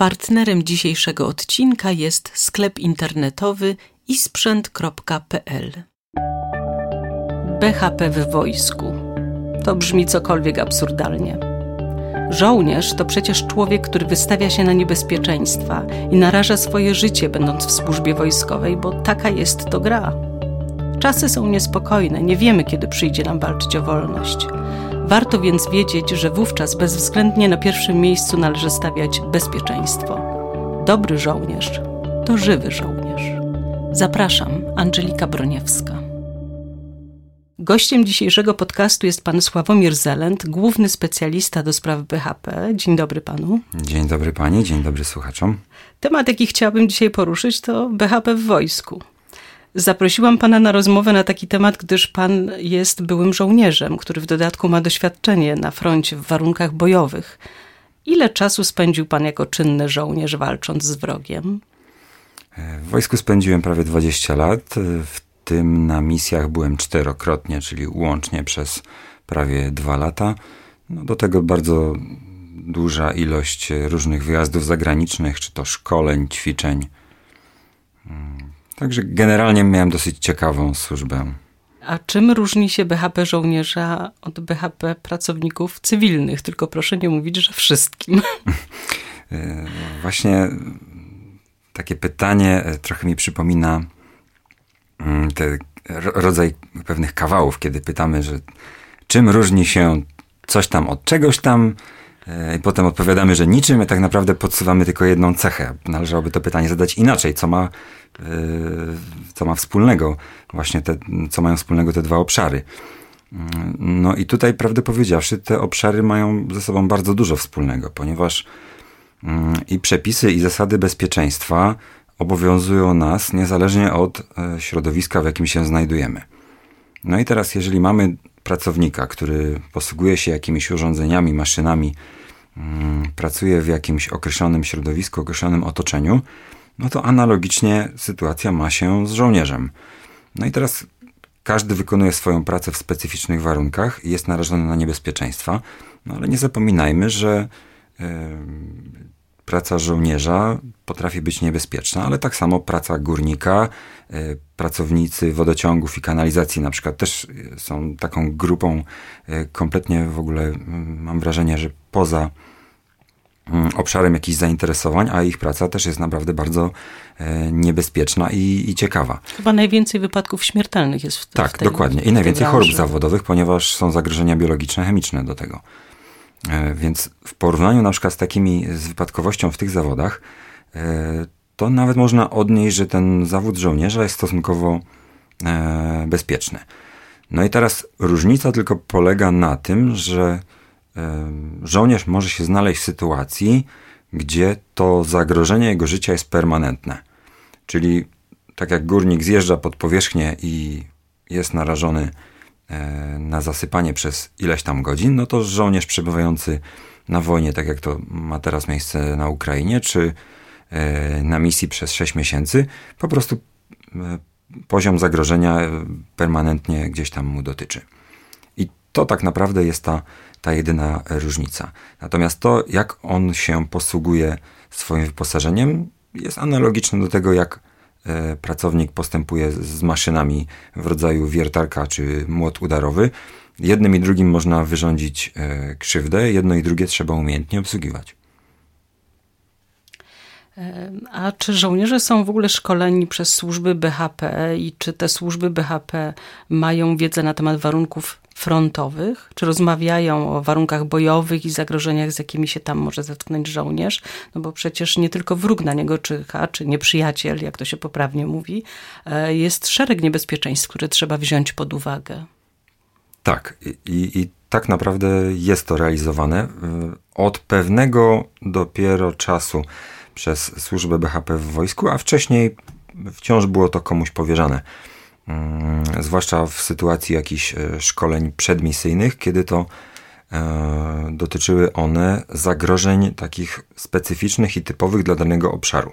Partnerem dzisiejszego odcinka jest sklep internetowy isprzęt.pl. BHP w wojsku. To brzmi cokolwiek absurdalnie. Żołnierz to przecież człowiek, który wystawia się na niebezpieczeństwa i naraża swoje życie, będąc w służbie wojskowej, bo taka jest to gra. Czasy są niespokojne, nie wiemy, kiedy przyjdzie nam walczyć o wolność. Warto więc wiedzieć, że wówczas bezwzględnie na pierwszym miejscu należy stawiać bezpieczeństwo. Dobry żołnierz to żywy żołnierz. Zapraszam, Angelika Broniewska. Gościem dzisiejszego podcastu jest pan Sławomir Zelent, główny specjalista do spraw BHP. Dzień dobry panu. Dzień dobry pani, dzień dobry słuchaczom. Temat, jaki chciałabym dzisiaj poruszyć, to BHP w wojsku. Zaprosiłam pana na rozmowę na taki temat, gdyż pan jest byłym żołnierzem, który w dodatku ma doświadczenie na froncie w warunkach bojowych. Ile czasu spędził pan jako czynny żołnierz walcząc z wrogiem? W wojsku spędziłem prawie 20 lat, w tym na misjach byłem czterokrotnie, czyli łącznie przez prawie dwa lata. No do tego bardzo duża ilość różnych wyjazdów zagranicznych, czy to szkoleń, ćwiczeń. Także generalnie miałem dosyć ciekawą służbę. A czym różni się BHP żołnierza od BHP pracowników cywilnych? Tylko proszę nie mówić, że wszystkim. E, właśnie takie pytanie e, trochę mi przypomina mm, te rodzaj pewnych kawałów, kiedy pytamy, że czym różni się coś tam od czegoś tam, i potem odpowiadamy, że niczym, a tak naprawdę podsuwamy tylko jedną cechę. Należałoby to pytanie zadać inaczej. Co ma Y, co ma wspólnego, właśnie te, co mają wspólnego te dwa obszary. No i tutaj, prawdę powiedziawszy, te obszary mają ze sobą bardzo dużo wspólnego, ponieważ mm, i przepisy, i zasady bezpieczeństwa obowiązują nas niezależnie od e, środowiska, w jakim się znajdujemy. No i teraz, jeżeli mamy pracownika, który posługuje się jakimiś urządzeniami, maszynami, mm, pracuje w jakimś określonym środowisku, określonym otoczeniu, no to analogicznie sytuacja ma się z żołnierzem. No i teraz każdy wykonuje swoją pracę w specyficznych warunkach i jest narażony na niebezpieczeństwa, no ale nie zapominajmy, że praca żołnierza potrafi być niebezpieczna, ale tak samo praca górnika, yy, pracownicy wodociągów i kanalizacji na przykład też są taką grupą yy, kompletnie w ogóle, mam wrażenie, że poza obszarem jakichś zainteresowań, a ich praca też jest naprawdę bardzo e, niebezpieczna i, i ciekawa. Chyba najwięcej wypadków śmiertelnych jest w, tak, w tej dokładnie. I najwięcej chorób zawodowych, ponieważ są zagrożenia biologiczne, chemiczne do tego. E, więc w porównaniu na przykład z takimi, z wypadkowością w tych zawodach, e, to nawet można odnieść, że ten zawód żołnierza jest stosunkowo bezpieczny. No i teraz różnica tylko polega na tym, że żołnierz może się znaleźć w sytuacji, gdzie to zagrożenie jego życia jest permanentne. Czyli tak jak górnik zjeżdża pod powierzchnię i jest narażony e, na zasypanie przez ileś tam godzin, no to żołnierz przebywający na wojnie, tak jak to ma teraz miejsce na Ukrainie, czy e, na misji przez 6 miesięcy, po prostu e, poziom zagrożenia permanentnie gdzieś tam mu dotyczy. I to tak naprawdę jest ta ta jedyna różnica. Natomiast to, jak on się posługuje swoim wyposażeniem, jest analogiczne do tego, jak e, pracownik postępuje z maszynami w rodzaju wiertarka czy młot udarowy. Jednym i drugim można wyrządzić e, krzywdę, jedno i drugie trzeba umiejętnie obsługiwać. A czy żołnierze są w ogóle szkoleni przez służby BHP i czy te służby BHP mają wiedzę na temat warunków frontowych, czy rozmawiają o warunkach bojowych i zagrożeniach, z jakimi się tam może zetknąć żołnierz, no bo przecież nie tylko wróg na niego czyha, czy nieprzyjaciel, jak to się poprawnie mówi, e, jest szereg niebezpieczeństw, które trzeba wziąć pod uwagę. Tak, i, i tak naprawdę jest to realizowane. Od pewnego dopiero czasu przez służbę BHP w wojsku, a wcześniej wciąż było to komuś powierzane. Mm, zwłaszcza w sytuacji jakichś e, szkoleń przedmisyjnych, kiedy to e, dotyczyły one zagrożeń takich specyficznych i typowych dla danego obszaru.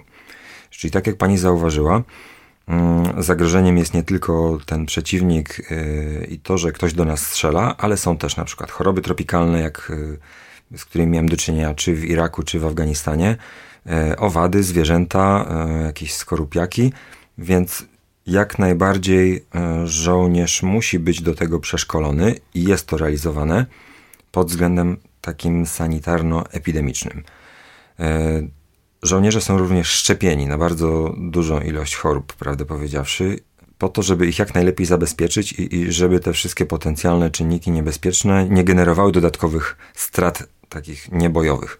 Czyli tak jak pani zauważyła, mm, zagrożeniem jest nie tylko ten przeciwnik e, i to, że ktoś do nas strzela, ale są też na przykład choroby tropikalne, jak z którymi miałem do czynienia, czy w Iraku, czy w Afganistanie, owady, zwierzęta, jakieś skorupiaki, więc jak najbardziej żołnierz musi być do tego przeszkolony i jest to realizowane pod względem takim sanitarno-epidemicznym. Żołnierze są również szczepieni na bardzo dużą ilość chorób, prawdę powiedziawszy, po to, żeby ich jak najlepiej zabezpieczyć i, i żeby te wszystkie potencjalne czynniki niebezpieczne nie generowały dodatkowych strat takich niebojowych.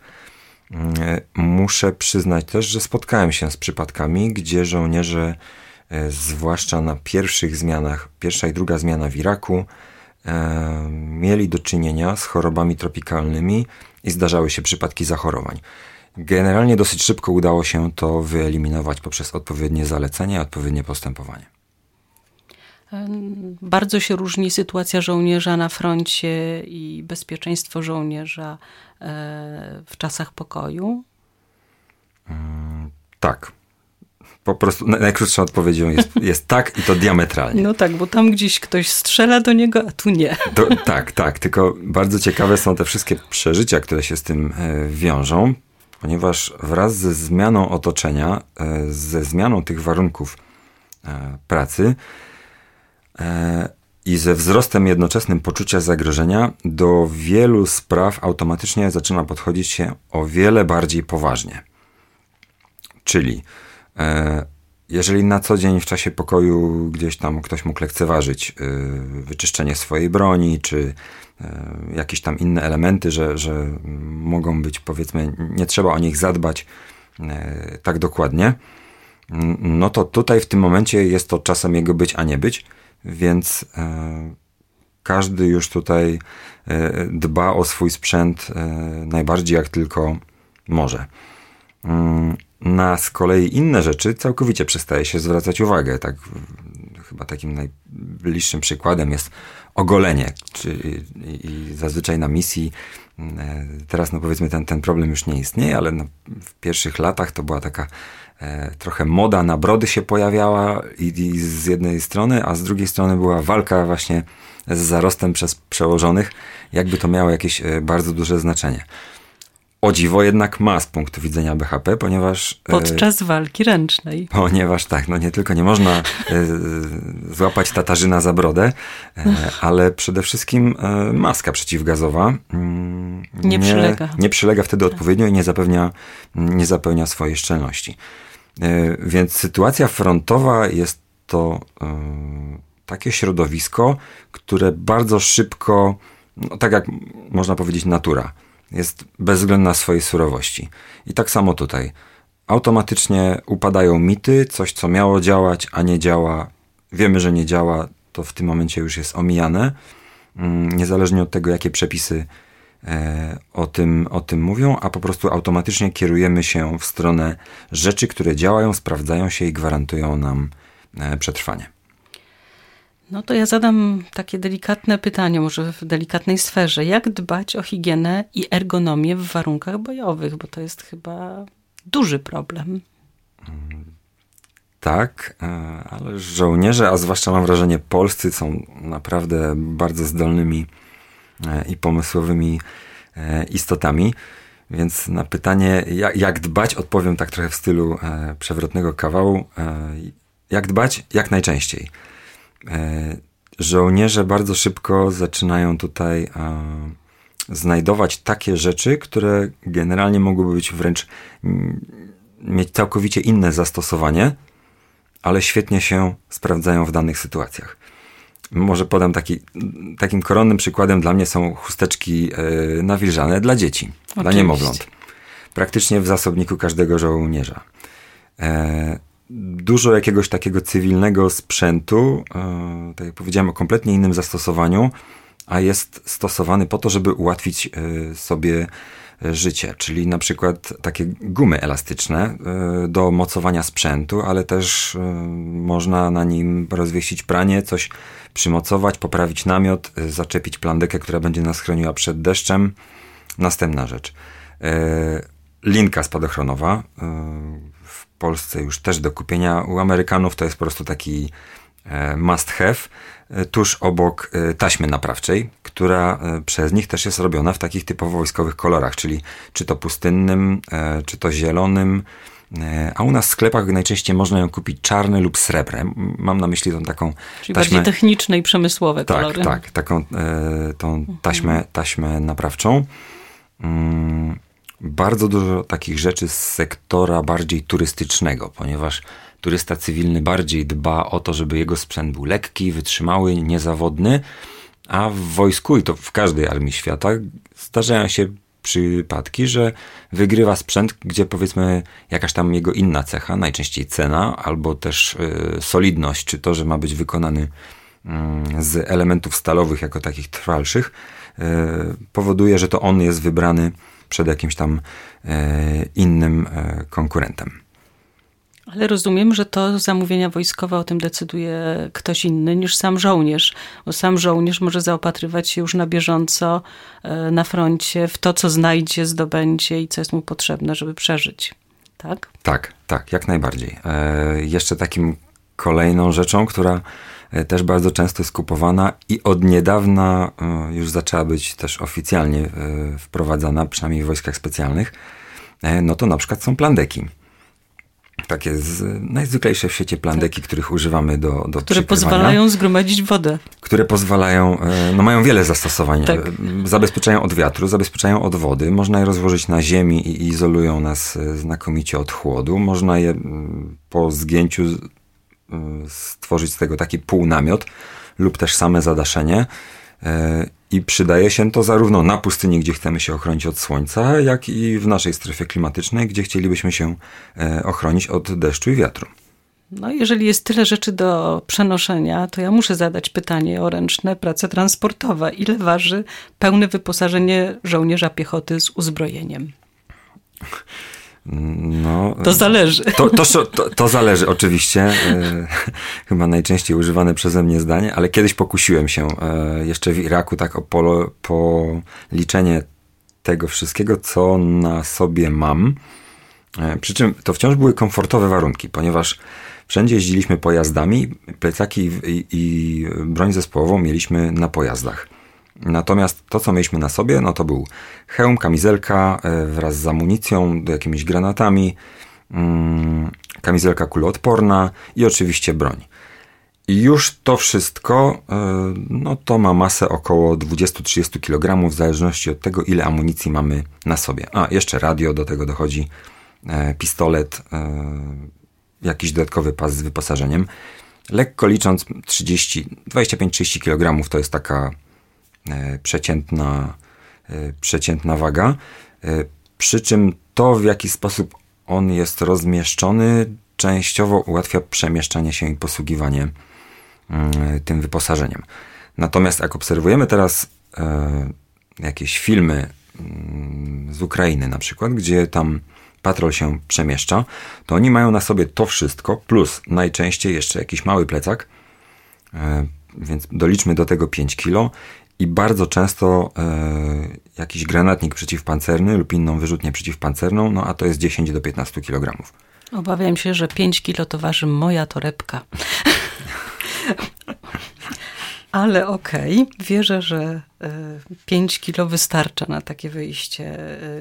Mm, muszę przyznać też, że spotkałem się z przypadkami, gdzie żołnierze, e, zwłaszcza na pierwszych zmianach, pierwsza i druga zmiana w Iraku, e, mieli do czynienia z chorobami tropikalnymi i zdarzały się przypadki zachorowań. Generalnie dosyć szybko udało się to wyeliminować poprzez odpowiednie zalecenia i odpowiednie postępowanie. Bardzo się różni sytuacja żołnierza na froncie i bezpieczeństwo żołnierza w czasach pokoju? Mm, tak. Po prostu najkrótszą odpowiedzią jest, jest tak i to diametralnie. No tak, bo tam gdzieś ktoś strzela do niego, a tu nie. To, tak, tak. Tylko bardzo ciekawe są te wszystkie przeżycia, które się z tym e, wiążą, ponieważ wraz ze zmianą otoczenia, e, ze zmianą tych warunków pracy, i ze wzrostem jednoczesnym poczucia zagrożenia do wielu spraw automatycznie zaczyna podchodzić się o wiele bardziej poważnie. Czyli e, jeżeli na co dzień w czasie pokoju gdzieś tam ktoś mógł lekceważyć e, wyczyszczenie swojej broni, czy e, jakieś tam inne elementy, że, że mogą być powiedzmy, nie trzeba o nich zadbać tak dokładnie, no to tutaj w tym momencie jest to czasem jego być, a nie być więc e, każdy już tutaj e, dba o swój sprzęt e, najbardziej jak tylko może. Mm, na z kolei inne rzeczy całkowicie przestaje się zwracać uwagę. Tak, chyba takim najbliższym przykładem jest ogolenie. Czy, i, zazwyczaj na misji teraz no powiedzmy ten, ten problem już nie istnieje, ale no, w pierwszych latach to była taka trochę moda na brody się pojawiała i, i, z jednej strony, a z drugiej strony była walka właśnie z zarostem przez przełożonych, jakby to miało jakieś e, bardzo duże znaczenie. O dziwo jednak ma z punktu widzenia BHP, ponieważ... E, Podczas walki ręcznej. Ponieważ tak, no nie tylko nie można złapać tatarzyna za brodę, ale przede wszystkim maska przeciwgazowa mm, nie, nie, przylega. nie przylega wtedy odpowiednio i nie zapewnia, nie zapełnia swojej szczelności. E, więc sytuacja frontowa jest to e, takie środowisko, które bardzo szybko, no tak jak można powiedzieć, natura, jest bezwzględna swojej surowości. I tak samo tutaj. Automatycznie upadają mity, coś co miało działać, a nie działa. Wiemy, że nie działa, to w tym momencie już jest omijane. Mm, niezależnie od tego, jakie przepisy o tym, o tym mówią, a po prostu automatycznie kierujemy się w stronę rzeczy, które działają, sprawdzają się i gwarantują nam e, przetrwanie. No to ja zadam takie delikatne pytanie, może w delikatnej sferze. Jak dbać o higienę i ergonomię w warunkach bojowych? Bo to jest chyba duży problem. Tak, e, ale żołnierze, a zwłaszcza mam wrażenie polscy, są naprawdę bardzo zdolnymi E, i pomysłowymi e, istotami. Więc na pytanie, jak dbać, odpowiem tak trochę w stylu e, przewrotnego kawału. Jak dbać? Jak najczęściej. Żołnierze bardzo szybko zaczynają tutaj znajdować takie rzeczy, które generalnie mogłyby być wręcz mieć całkowicie inne zastosowanie, ale świetnie się sprawdzają w danych sytuacjach. Może podam taki, takim koronnym przykładem dla mnie są chusteczki e, nawilżane dla dzieci, Oczywiście. dla niemowląt. Praktycznie w zasobniku każdego żołnierza. E, dużo jakiegoś takiego cywilnego sprzętu, e, tak jak powiedziałem, o kompletnie innym zastosowaniu, a jest stosowany po to, żeby ułatwić sobie życie, czyli na przykład takie gumy elastyczne do mocowania sprzętu, ale też można na nim rozwiesić pranie, coś przymocować, poprawić namiot, y, zaczepić plandekę, która będzie nas chroniła przed deszczem. Następna rzecz. Y, linka spadochronowa. Y, w Polsce już też do kupienia. U Amerykanów to jest po prostu taki must have tuż obok taśmy naprawczej, która przez nich też jest robiona w takich typowo wojskowych kolorach, czyli czy to pustynnym, czy to zielonym, a u nas w sklepach najczęściej można ją kupić czarne lub srebrne. Mam na myśli tą taką Czyli taśmę... bardziej techniczne i przemysłowe tak, kolory. Tak, taką tą taśmę, taśmę naprawczą. Mm, bardzo dużo takich rzeczy z sektora bardziej turystycznego, ponieważ turysta cywilny bardziej dba o to, żeby jego sprzęt był lekki, wytrzymały, niezawodny, a w wojsku i to w każdej armii świata zdarzają się przypadki, że wygrywa sprzęt, gdzie powiedzmy jakaś tam jego inna cecha, najczęściej cena, albo też y, solidność, czy to, że ma być wykonany y, z elementów stalowych jako takich trwalszych, y, powoduje, że to on jest wybrany przed jakimś tam e, innym e, konkurentem. Ale rozumiem, że to zamówienia wojskowe o tym decyduje ktoś inny niż sam żołnierz, bo sam żołnierz może zaopatrywać się już na bieżąco e, na froncie w to, co znajdzie, zdobędzie i co jest mu potrzebne, żeby przeżyć. Tak? Tak, tak, jak najbardziej. E, jeszcze takim kolejną rzeczą, która E, też bardzo często jest kupowana i od niedawna już zaczęła być też oficjalnie wprowadzana, przynajmniej w wojskach specjalnych, no to na przykład są plandeki. Takie z, najzwyklejsze w świecie plandeki, tak. których używamy do, do Które pozwalają zgromadzić wodę. Które pozwalają, no mają wiele zastosowań. Tak. Zabezpieczają od wiatru, zabezpieczają od wody. Można je rozłożyć na ziemi i izolują nas znakomicie od chłodu. Można je po zgięciu stworzyć z tego taki półnamiot lub też same zadaszenie. I przydaje się to zarówno na pustyni, gdzie chcemy się ochronić od słońca, jak i w naszej strefie klimatycznej, gdzie chcielibyśmy się e, ochronić od deszczu i wiatru. No, jeżeli jest tyle rzeczy do przenoszenia, to ja muszę zadać pytanie o ręczne prace transportowe. Ile waży pełne wyposażenie żołnierza piechoty z uzbrojeniem? No, to zależy. To, to, to, to zależy oczywiście. E, chyba najczęściej używane przeze mnie zdanie, ale kiedyś pokusiłem się e, jeszcze w Iraku tak o polo, policzenie tego wszystkiego, co na sobie mam. E, przy czym to wciąż były komfortowe warunki, ponieważ wszędzie jeździliśmy pojazdami, plecaki i, i broń zespołową mieliśmy na pojazdach. Natomiast to, co mieliśmy na sobie, no to był hełm, kamizelka e, wraz z amunicją, jakimiś granatami, mm, kamizelka kuloodporna i oczywiście broń. I już to wszystko, e, no to ma masę około 20-30 kg, w zależności od tego, ile amunicji mamy na sobie. A, jeszcze radio, do tego dochodzi e, pistolet, jakiś dodatkowy pas z wyposażeniem. Lekko licząc, 30, 25-30 kg to jest taka przeciętna, e, przeciętna waga. E, przy czym to, w jaki sposób on jest rozmieszczony, częściowo ułatwia przemieszczanie się i posługiwanie mm, tym wyposażeniem. Natomiast jak obserwujemy teraz jakieś filmy mm, z Ukrainy na przykład, gdzie tam patrol się przemieszcza, to oni mają na sobie to wszystko, plus najczęściej jeszcze jakiś mały plecak, więc doliczmy do tego 5 kilo i bardzo często e, jakiś granatnik przeciwpancerny lub inną wyrzutnię przeciwpancerną, no a to jest 10 do 15 kg. Obawiam się, że 5 kilo to waży moja torebka. Ale okej, okay. wierzę, że 5 e, kilo wystarcza na takie wyjście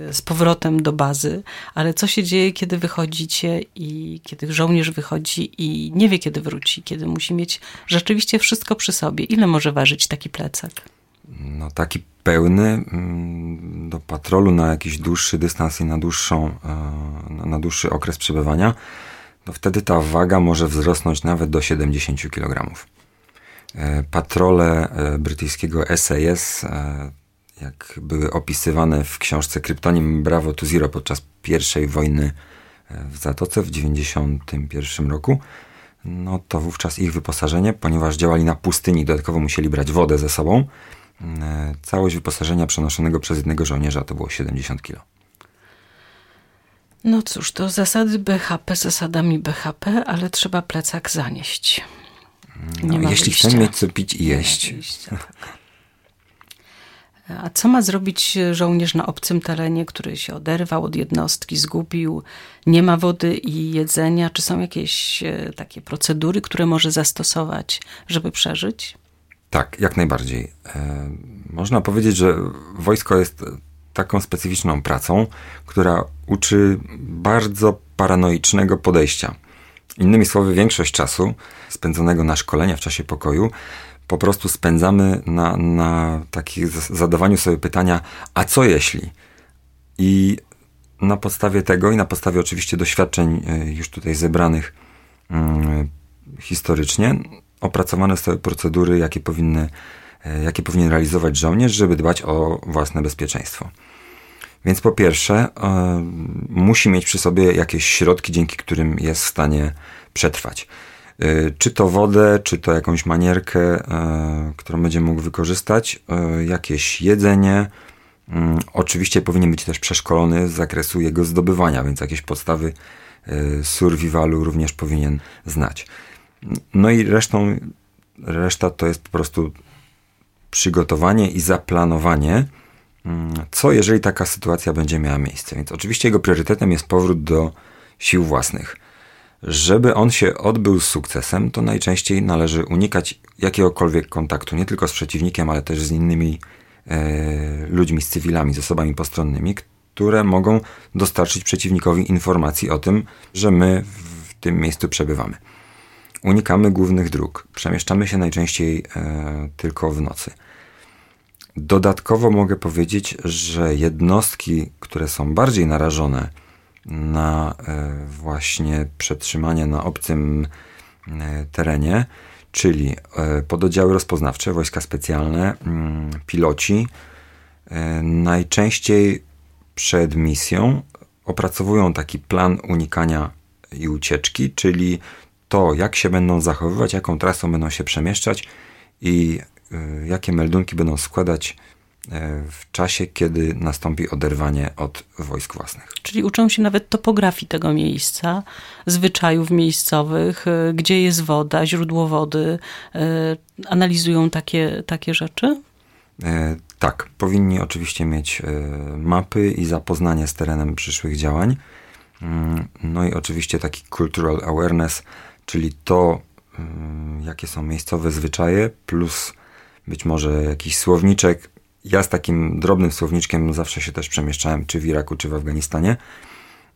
e, z powrotem do bazy. Ale co się dzieje, kiedy wychodzicie i kiedy żołnierz wychodzi i nie wie, kiedy wróci, kiedy musi mieć rzeczywiście wszystko przy sobie? Ile może ważyć taki plecak? No, taki pełny mm, do patrolu na jakiś dłuższy dystans i na, dłuższą, e, na dłuższy okres przebywania, to wtedy ta waga może wzrosnąć nawet do 70 kg. E, patrole e, brytyjskiego SAS, jak były opisywane w książce Kryptonim Bravo to Zero podczas pierwszej wojny w Zatoce w 1991 roku, no to wówczas ich wyposażenie, ponieważ działali na pustyni, dodatkowo musieli brać wodę ze sobą, całość wyposażenia przenoszonego przez jednego żołnierza to było 70 kg. No cóż, to zasady BHP zasadami BHP, ale trzeba plecak zanieść. No, jeśli chcemy mieć co pić i jeść. tak. A co ma zrobić żołnierz na obcym terenie, który się oderwał od jednostki, zgubił, nie ma wody i jedzenia? Czy są jakieś e, takie procedury, które może zastosować, żeby przeżyć? Tak, jak najbardziej. E, można powiedzieć, że wojsko jest taką specyficzną pracą, która uczy bardzo paranoicznego podejścia. Innymi słowy, większość czasu spędzonego na szkolenia w czasie pokoju po prostu spędzamy na, na takich zadawaniu sobie pytania, a co jeśli? I na podstawie tego i na podstawie oczywiście doświadczeń e, już tutaj zebranych hmm, historycznie, opracowane są procedury, jakie powinny, e, jakie powinien realizować żołnierz, żeby dbać o własne bezpieczeństwo. Więc po pierwsze, e, musi mieć przy sobie jakieś środki, dzięki którym jest w stanie przetrwać. E, czy to wodę, czy to jakąś manierkę, którą będzie mógł wykorzystać, jakieś jedzenie. Mm, oczywiście powinien być też przeszkolony z zakresu jego zdobywania, więc jakieś podstawy survivalu również powinien znać. No i resztą, reszta to jest po prostu przygotowanie i zaplanowanie, mm, co jeżeli taka sytuacja będzie miała miejsce. Więc oczywiście jego priorytetem jest powrót do sił własnych. Żeby on się odbył z sukcesem, to najczęściej należy unikać jakiegokolwiek kontaktu, nie tylko z przeciwnikiem, ale też z innymi e, ludźmi, z cywilami, z osobami postronnymi, które mogą dostarczyć przeciwnikowi informacji o tym, że my w tym miejscu przebywamy. Unikamy głównych dróg. Przemieszczamy się najczęściej e, tylko w nocy. Dodatkowo mogę powiedzieć, że jednostki, które są bardziej narażone na e, właśnie przetrzymanie na obcym e, terenie, czyli e, pododdziały rozpoznawcze, wojska specjalne, mm, piloci, najczęściej przed misją opracowują taki plan unikania i ucieczki, czyli to, jak się będą zachowywać, jaką trasą będą się przemieszczać i jakie meldunki będą składać E, w czasie, kiedy nastąpi oderwanie od wojsk własnych. Czyli uczą się nawet topografii tego miejsca, zwyczajów miejscowych, e, gdzie jest woda, źródło wody. E, analizują takie, takie rzeczy? Tak, powinni oczywiście mieć mapy i zapoznanie z terenem przyszłych działań. Mm, no i oczywiście taki cultural awareness, czyli to, mm, jakie są miejscowe zwyczaje, plus być może jakiś słowniczek ja z takim drobnym słowniczkiem zawsze się też przemieszczałem, czy w Iraku, czy w Afganistanie.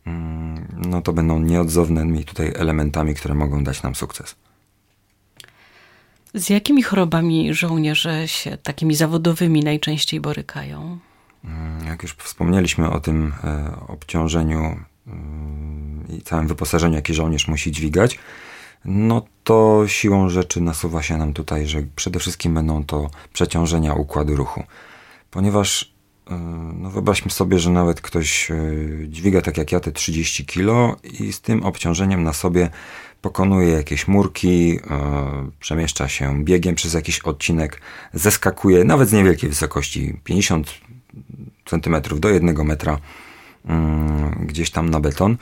Mm, no to będą nieodzownymi tutaj elementami, które mogą dać nam sukces. Z jakimi chorobami żołnierze się takimi zawodowymi najczęściej borykają? Mm, jak już wspomnieliśmy o tym e, obciążeniu i całym wyposażeniu, jakie żołnierz musi dźwigać, no to siłą rzeczy nasuwa się nam tutaj, że przede wszystkim będą to przeciążenia układu ruchu. Ponieważ e, no wyobraźmy sobie, że nawet ktoś e, dźwiga tak jak ja te 30 kg i z tym obciążeniem na sobie pokonuje jakieś murki, e, przemieszcza się biegiem przez jakiś odcinek, zeskakuje nawet z niewielkiej wysokości 50 cm do 1 metra mm, gdzieś tam na beton,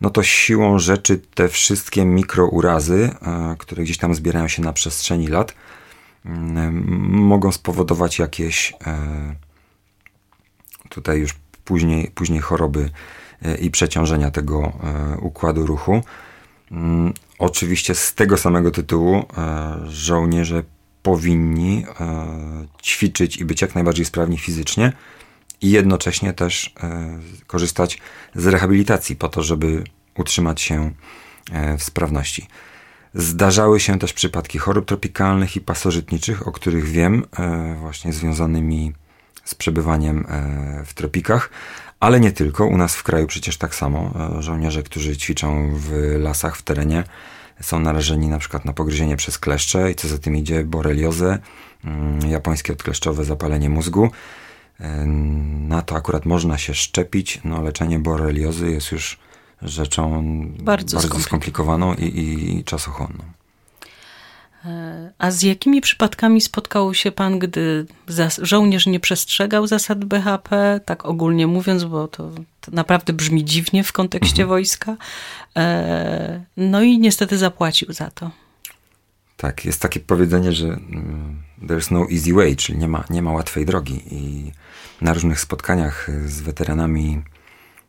no to siłą rzeczy te wszystkie mikrourazy, które gdzieś tam zbierają się na przestrzeni lat, mogą spowodować jakieś e, tutaj już później, później choroby e, i przeciążenia tego e, układu ruchu. Mm, oczywiście z tego samego tytułu żołnierze powinni ćwiczyć i być jak najbardziej sprawni fizycznie i jednocześnie też korzystać z rehabilitacji po to, żeby utrzymać się w sprawności. Zdarzały się też przypadki chorób tropikalnych i pasożytniczych, o których wiem, e, właśnie związanymi z przebywaniem e, w tropikach, ale nie tylko. U nas w kraju przecież tak samo. E, żołnierze, którzy ćwiczą w lasach, w terenie, są narażeni na przykład na pogryzienie przez kleszcze i co za tym idzie boreliozę, mm, japońskie odkleszczowe zapalenie mózgu. Na to akurat można się szczepić. No, leczenie boreliozy jest już rzeczą bardzo, bardzo skomplikowaną i, i, i czasochłonną. E, a z jakimi przypadkami spotkał się pan, gdy żołnierz nie przestrzegał zasad BHP, tak ogólnie mówiąc, bo to, to naprawdę brzmi dziwnie w kontekście mhm. wojska, e, no i niestety zapłacił za to? Tak, jest takie powiedzenie, że mm, there's no easy way, czyli nie ma, nie ma łatwej drogi. I na różnych spotkaniach z weteranami,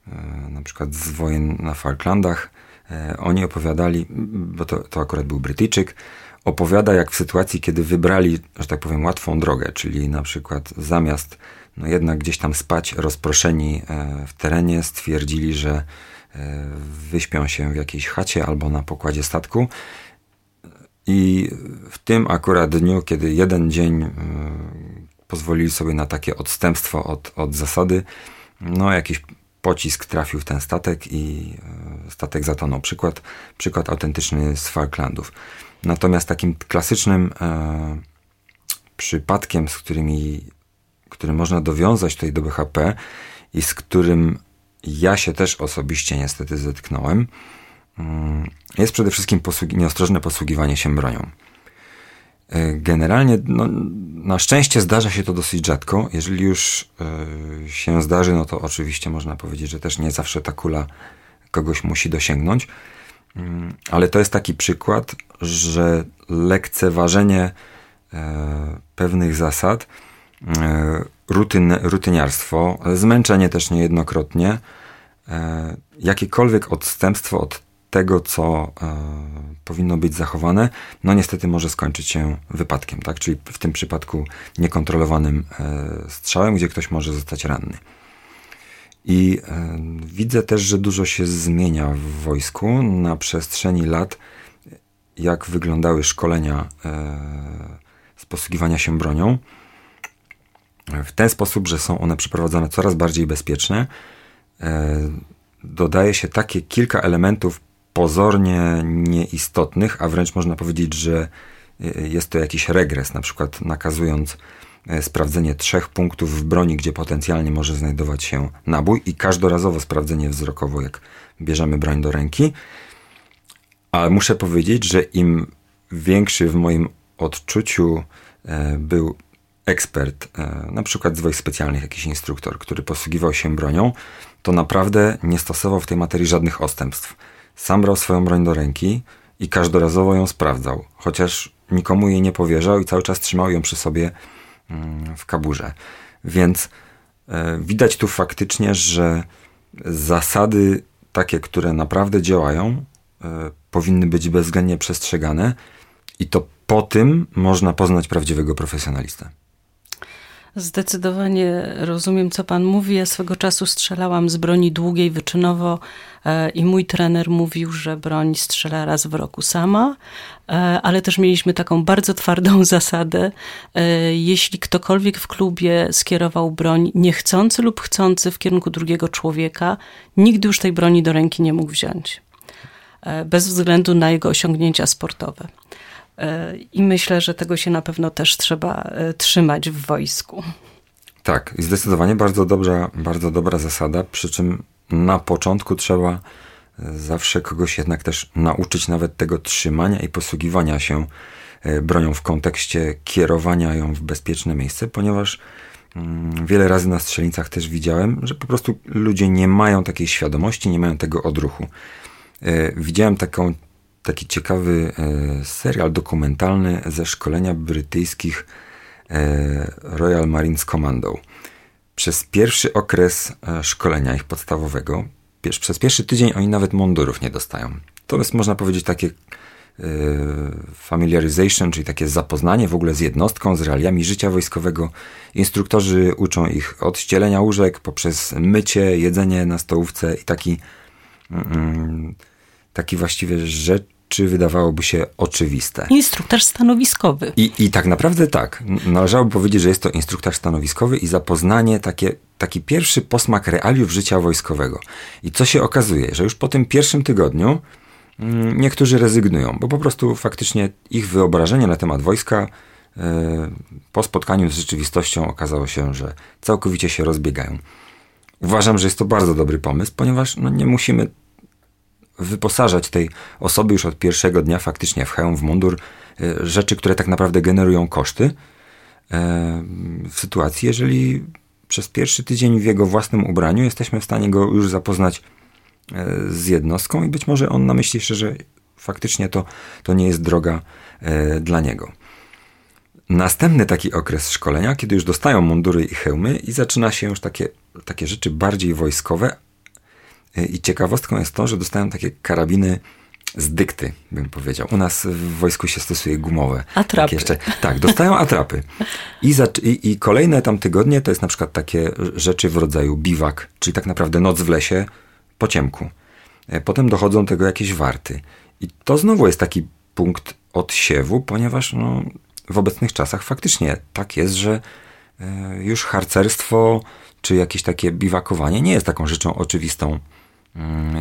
e, na przykład z wojen na Falklandach, e, oni opowiadali, bo to, to akurat był Brytyjczyk, opowiada jak w sytuacji, kiedy wybrali, że tak powiem, łatwą drogę, czyli na przykład zamiast no jednak gdzieś tam spać rozproszeni e, w terenie, stwierdzili, że wyśpią się w jakiejś chacie albo na pokładzie statku i w tym akurat dniu, kiedy jeden dzień y, pozwolili sobie na takie odstępstwo od, od zasady, no jakiś pocisk trafił w ten statek i y, statek zatonął. Przykład, przykład autentyczny z Falklandów. Natomiast takim klasycznym e, przypadkiem, z którymi, który można dowiązać tutaj do BHP i z którym ja się też osobiście niestety zetknąłem, jest przede wszystkim posługi nieostrożne posługiwanie się bronią. E, generalnie, no, na szczęście zdarza się to dosyć rzadko. Jeżeli już y, się zdarzy, no to oczywiście można powiedzieć, że też nie zawsze ta kula kogoś musi dosięgnąć. Y, ale to jest taki przykład, że lekceważenie y, pewnych zasad, rutyn, rutyniarstwo, zmęczenie też niejednokrotnie, jakiekolwiek odstępstwo od tego, co e, powinno być zachowane, no niestety może skończyć się wypadkiem, tak? Czyli w tym przypadku niekontrolowanym e, strzałem, gdzie ktoś może zostać ranny. I e, widzę też, że dużo się zmienia w wojsku na przestrzeni lat, jak wyglądały szkolenia z posługiwania się bronią. W ten sposób, że są one przeprowadzane coraz bardziej bezpieczne. Dodaje się takie kilka elementów pozornie nieistotnych, a wręcz można powiedzieć, że y, jest to jakiś regres, na przykład nakazując e, sprawdzenie trzech punktów w broni, gdzie potencjalnie może znajdować się nabój i każdorazowo sprawdzenie wzrokowo, jak bierzemy broń do ręki. Ale muszę powiedzieć, że im większy w moim odczuciu e, był ekspert, e, na przykład z wojsk specjalnych, jakiś instruktor, który posługiwał się bronią, to naprawdę nie stosował w tej materii żadnych odstępstw sam brał swoją broń do ręki i każdorazowo ją sprawdzał, chociaż nikomu jej nie powierzał i cały czas trzymał ją przy sobie mm, w kaburze. Więc e, widać tu faktycznie, że zasady takie, które naprawdę działają, e, powinny być bezwzględnie przestrzegane i to po tym można poznać prawdziwego profesjonalistę. Zdecydowanie rozumiem, co pan mówi. Ja swego czasu strzelałam z broni długiej wyczynowo e, i mój trener mówił, że broń strzela raz w roku sama, e, ale też mieliśmy taką bardzo twardą zasadę. E, jeśli ktokolwiek w klubie skierował broń niechcący lub chcący w kierunku drugiego człowieka, nigdy już tej broni do ręki nie mógł wziąć. Bez względu na jego osiągnięcia sportowe. I myślę, że tego się na pewno też trzeba e, trzymać w wojsku. Tak, zdecydowanie bardzo dobra, bardzo dobra zasada, przy czym na początku trzeba e, zawsze kogoś jednak też nauczyć nawet tego trzymania i posługiwania się e, bronią w kontekście kierowania ją w bezpieczne miejsce, ponieważ mm, wiele razy na strzelnicach też widziałem, że po prostu ludzie nie mają takiej świadomości, nie mają tego odruchu. Widziałem taką taki ciekawy e, serial dokumentalny ze szkolenia brytyjskich e, Royal Marines Commando. Przez pierwszy okres e, szkolenia ich podstawowego, przez pierwszy tydzień oni nawet mundurów nie dostają. To jest, można powiedzieć, takie familiarization, czyli takie zapoznanie w ogóle z jednostką, z realiami życia wojskowego. Instruktorzy uczą ich od ścielenia łóżek poprzez mycie, jedzenie na stołówce i taki, mm, mm, taki właściwie rzecz, czy wydawałoby się oczywiste. Instruktaż stanowiskowy. I, I tak naprawdę tak. Należałoby powiedzieć, że jest to instruktaż stanowiskowy i zapoznanie, takie, taki pierwszy posmak realiów życia wojskowego. I co się okazuje, że już po tym pierwszym tygodniu mm, niektórzy rezygnują, bo po prostu faktycznie ich wyobrażenie na temat wojska yy, po spotkaniu z rzeczywistością okazało się, że całkowicie się rozbiegają. Uważam, że jest to bardzo dobry pomysł, ponieważ no, nie musimy wyposażać tej osoby już od pierwszego dnia faktycznie w hełm, w mundur, e, rzeczy, które tak naprawdę generują koszty e, w sytuacji, jeżeli przez pierwszy tydzień w jego własnym ubraniu jesteśmy w stanie go już zapoznać e, z jednostką i być może on namyśli szczerze, faktycznie to, to nie jest droga dla niego. Następny taki okres szkolenia, kiedy już dostają mundury i hełmy i zaczyna się już takie, takie rzeczy bardziej wojskowe. E, I ciekawostką jest to, że dostają takie karabiny z dykty, bym powiedział. U nas w wojsku się stosuje gumowe. Atrapy. Tak, jeszcze, tak dostają atrapy. I, za, i, I kolejne tam tygodnie to jest na przykład takie rzeczy w rodzaju biwak, czyli tak naprawdę noc w lesie po ciemku. E, potem dochodzą do tego jakieś warty. I to znowu jest taki punkt odsiewu, ponieważ no, w obecnych czasach faktycznie tak jest, że e, już harcerstwo czy jakieś takie biwakowanie nie jest taką rzeczą oczywistą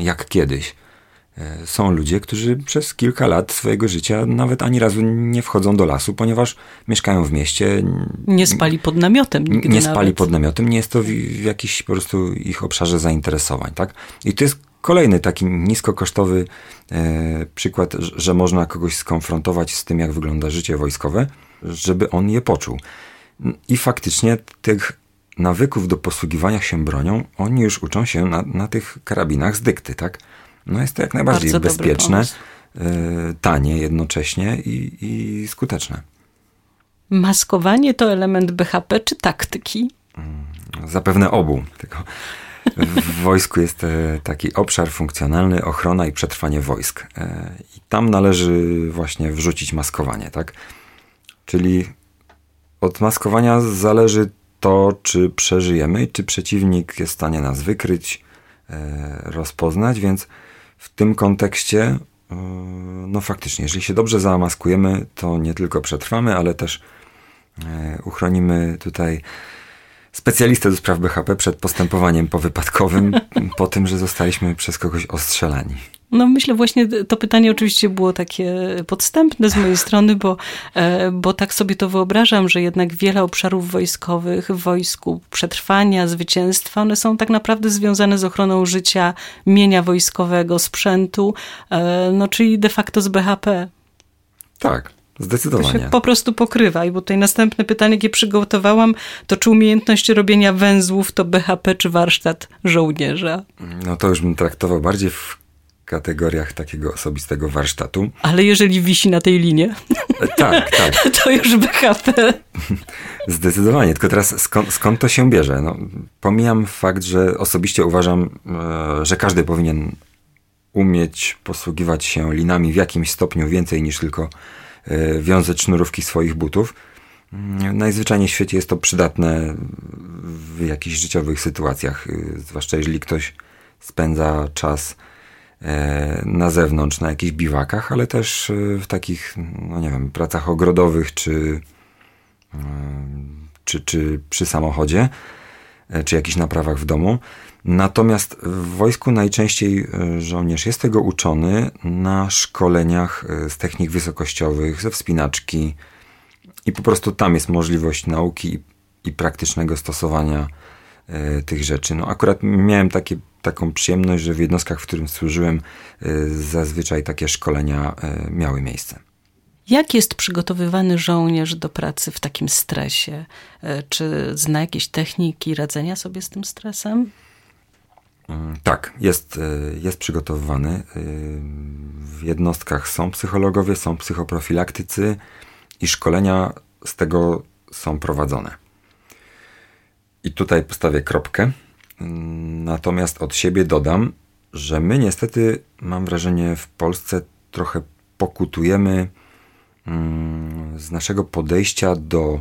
jak kiedyś. E, są ludzie, którzy przez kilka lat swojego życia nawet ani razu nie wchodzą do lasu, ponieważ mieszkają w mieście. Nie spali pod namiotem. Nigdy nie spali nawet. pod namiotem, nie jest to w, w jakiś po prostu ich obszarze zainteresowań, tak? I to jest kolejny taki niskokosztowy e, przykład, że można kogoś skonfrontować z tym, jak wygląda życie wojskowe, żeby on je poczuł. I faktycznie tych nawyków do posługiwania się bronią, oni już uczą się na, na tych karabinach z dykty, tak? No jest to jak najbardziej Bardzo bezpieczne, e, tanie jednocześnie i, i skuteczne. Maskowanie to element BHP czy taktyki? Zapewne obu. Tylko w wojsku jest e, taki obszar funkcjonalny, ochrona i przetrwanie wojsk. E, I tam należy właśnie wrzucić maskowanie, tak? Czyli od maskowania zależy to, czy przeżyjemy i czy przeciwnik jest w stanie nas wykryć, e, rozpoznać, więc w tym kontekście, no faktycznie, jeżeli się dobrze zamaskujemy, to nie tylko przetrwamy, ale też uchronimy tutaj specjalistę do spraw BHP przed postępowaniem powypadkowym po tym, że zostaliśmy przez kogoś ostrzelani. No myślę właśnie, to pytanie oczywiście było takie podstępne z mojej strony, bo, e, bo tak sobie to wyobrażam, że jednak wiele obszarów wojskowych w wojsku, przetrwania, zwycięstwa, one są tak naprawdę związane z ochroną życia, mienia wojskowego, sprzętu, e, no czyli de facto z BHP. Tak. Zdecydowanie. To się po prostu pokrywa. I bo tutaj następne pytanie, jakie przygotowałam, to czy umiejętność robienia węzłów to BHP czy warsztat żołnierza? No to już bym traktował bardziej w kategoriach takiego osobistego warsztatu. Ale jeżeli wisi na tej linie, tak, tak. to już BHP. Zdecydowanie, tylko teraz skąd, skąd to się bierze? No, pomijam fakt, że osobiście uważam, e, że każdy powinien umieć posługiwać się linami w jakimś stopniu więcej niż tylko e, wiązać sznurówki swoich butów. Najzwyczajniej w świecie jest to przydatne w jakichś życiowych sytuacjach, e, zwłaszcza jeżeli ktoś spędza czas na zewnątrz, na jakichś biwakach, ale też w takich, no nie wiem, pracach ogrodowych czy, czy, czy przy samochodzie, czy jakichś naprawach w domu. Natomiast w wojsku najczęściej żołnierz jest tego uczony na szkoleniach z technik wysokościowych, ze wspinaczki i po prostu tam jest możliwość nauki i praktycznego stosowania tych rzeczy. No akurat miałem takie taką przyjemność, że w jednostkach, w którym służyłem, zazwyczaj takie szkolenia miały miejsce. Jak jest przygotowywany żołnierz do pracy w takim stresie? Czy zna jakieś techniki radzenia sobie z tym stresem? Tak, jest, jest przygotowywany. W jednostkach są psychologowie, są psychoprofilaktycy i szkolenia z tego są prowadzone. I tutaj postawię kropkę. Natomiast od siebie dodam, że my niestety, mam wrażenie, w Polsce trochę pokutujemy z naszego podejścia do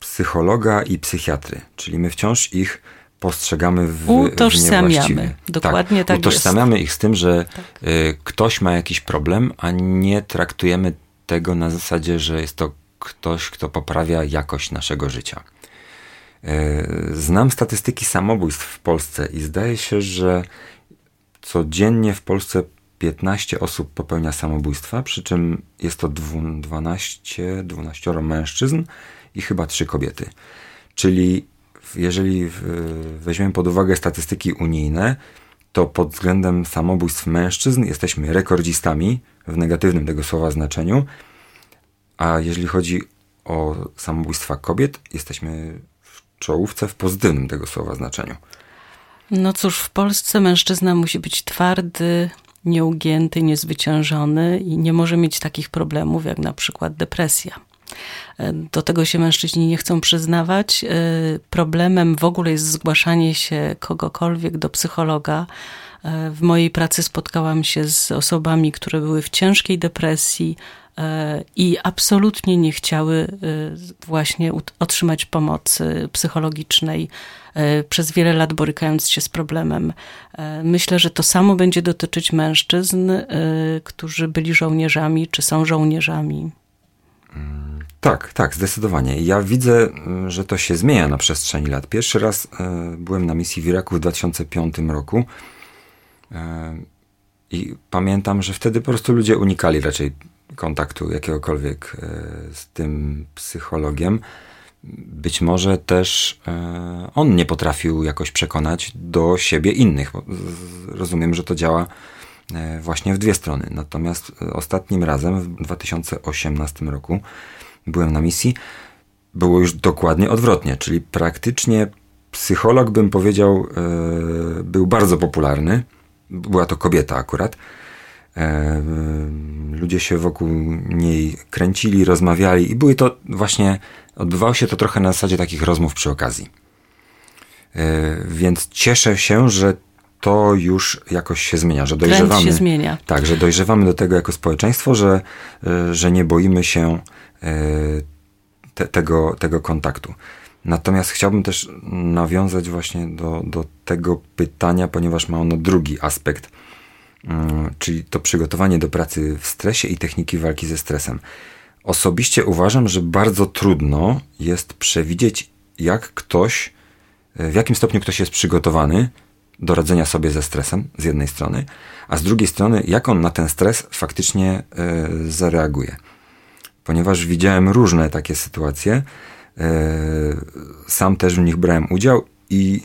psychologa i psychiatry. Czyli my wciąż ich postrzegamy w, utożsamiamy. W Dokładnie tak, tak Utożsamiamy jest. ich z tym, że tak. y, ktoś ma jakiś problem, a nie traktujemy tego na zasadzie, że jest to ktoś, kto poprawia jakość naszego życia. Znam statystyki samobójstw w Polsce i zdaje się, że codziennie w Polsce 15 osób popełnia samobójstwa, przy czym jest to 12, 12 mężczyzn i chyba 3 kobiety. Czyli jeżeli weźmiemy pod uwagę statystyki unijne, to pod względem samobójstw mężczyzn jesteśmy rekordzistami w negatywnym tego słowa znaczeniu, a jeżeli chodzi o samobójstwa kobiet, jesteśmy czołówce w pozytywnym tego słowa znaczeniu. No cóż, w Polsce mężczyzna musi być twardy, nieugięty, niezwyciężony i nie może mieć takich problemów jak na przykład depresja. Do tego się mężczyźni nie chcą przyznawać. Problemem w ogóle jest zgłaszanie się kogokolwiek do psychologa. W mojej pracy spotkałam się z osobami, które były w ciężkiej depresji, E, i absolutnie nie chciały e, właśnie otrzymać pomocy psychologicznej e, przez wiele lat borykając się z problemem. Myślę, że to samo będzie dotyczyć mężczyzn, którzy byli żołnierzami czy są żołnierzami. Mm, tak, tak, zdecydowanie. Ja widzę, że to się zmienia na przestrzeni lat. Pierwszy raz byłem na misji w Iraku w 2005 roku i pamiętam, że wtedy po prostu ludzie unikali raczej kontaktu jakiegokolwiek e, z tym psychologiem. Być może też e, on nie potrafił jakoś przekonać do siebie innych. Rozumiem, że to działa e, właśnie w dwie strony. Natomiast ostatnim razem, w 2018 roku, byłem na misji, było już dokładnie odwrotnie, czyli praktycznie psycholog, bym powiedział, był bardzo popularny. Była to kobieta akurat ludzie się wokół niej kręcili, rozmawiali i były to właśnie, odbywało się to trochę na zasadzie takich rozmów przy okazji. E, więc cieszę się, że to już jakoś się zmienia, że dojrzewamy. Trend się zmienia. Tak, że dojrzewamy do tego jako społeczeństwo, że, e, że nie boimy się te, tego, tego kontaktu. Natomiast chciałbym też nawiązać właśnie do, do tego pytania, ponieważ ma ono drugi aspekt czyli to przygotowanie do pracy w stresie i techniki walki ze stresem. Osobiście uważam, że bardzo trudno jest przewidzieć, jak ktoś, e, w jakim stopniu ktoś jest przygotowany do radzenia sobie ze stresem, z jednej strony, a z drugiej strony, jak on na ten stres faktycznie e, zareaguje. Ponieważ widziałem różne takie sytuacje, e, sam też w nich brałem udział i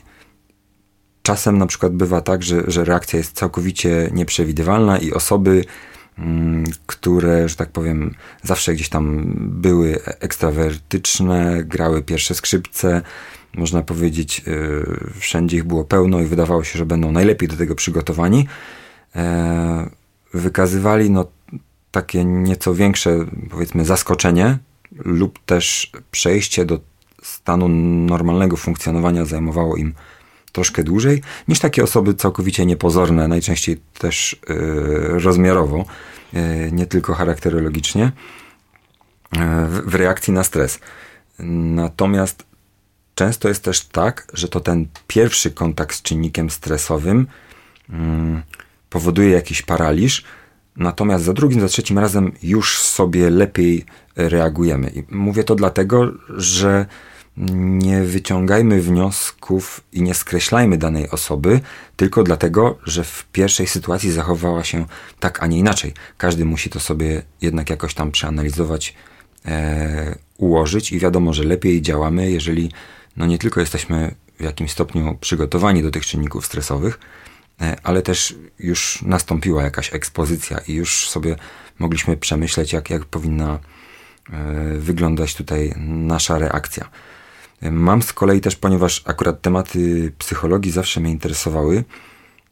czasem na przykład bywa tak, że, że reakcja jest całkowicie nieprzewidywalna i osoby, mm, które, że tak powiem, zawsze gdzieś tam były ekstrawertyczne, grały pierwsze skrzypce, można powiedzieć, yy, wszędzie ich było pełno i wydawało się, że będą najlepiej do tego przygotowani, e, wykazywali no, takie nieco większe, powiedzmy, zaskoczenie lub też przejście do stanu normalnego funkcjonowania zajmowało im troszkę dłużej niż takie osoby całkowicie niepozorne, najczęściej też yy, rozmiarowo, yy, nie tylko charakterologicznie, w, w reakcji na stres. Natomiast często jest też tak, że to ten pierwszy kontakt z czynnikiem stresowym mm, powoduje jakiś paraliż, natomiast za drugim, za trzecim razem już sobie lepiej reagujemy. I mówię to dlatego, że nie wyciągajmy wniosków i nie skreślajmy danej osoby tylko dlatego, że w pierwszej sytuacji zachowała się tak, a nie inaczej. Każdy musi to sobie jednak jakoś tam przeanalizować, e, ułożyć i wiadomo, że lepiej działamy, jeżeli no nie tylko jesteśmy w jakimś stopniu przygotowani do tych czynników stresowych, e, ale też już nastąpiła jakaś ekspozycja i już sobie mogliśmy przemyśleć, jak, jak powinna e, wyglądać tutaj nasza reakcja. Mam z kolei też, ponieważ akurat tematy psychologii zawsze mnie interesowały,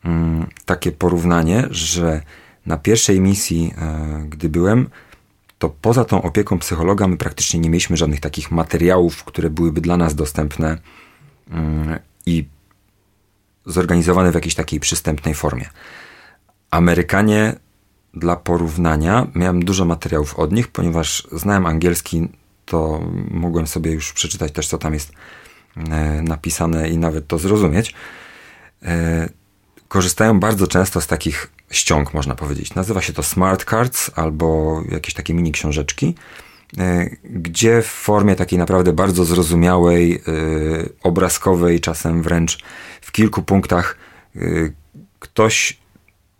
mm, takie porównanie, że na pierwszej misji, e, gdy byłem, to poza tą opieką psychologa my praktycznie nie mieliśmy żadnych takich materiałów, które byłyby dla nas dostępne mm, i zorganizowane w jakiejś takiej przystępnej formie. Amerykanie dla porównania miałem dużo materiałów od nich, ponieważ znałem angielski to mogłem sobie już przeczytać też, co tam jest e, napisane i nawet to zrozumieć. E, korzystają bardzo często z takich ściąg, można powiedzieć. Nazywa się to smart cards albo jakieś takie mini książeczki, e, gdzie w formie takiej naprawdę bardzo zrozumiałej, obrazkowej, czasem wręcz w kilku punktach ktoś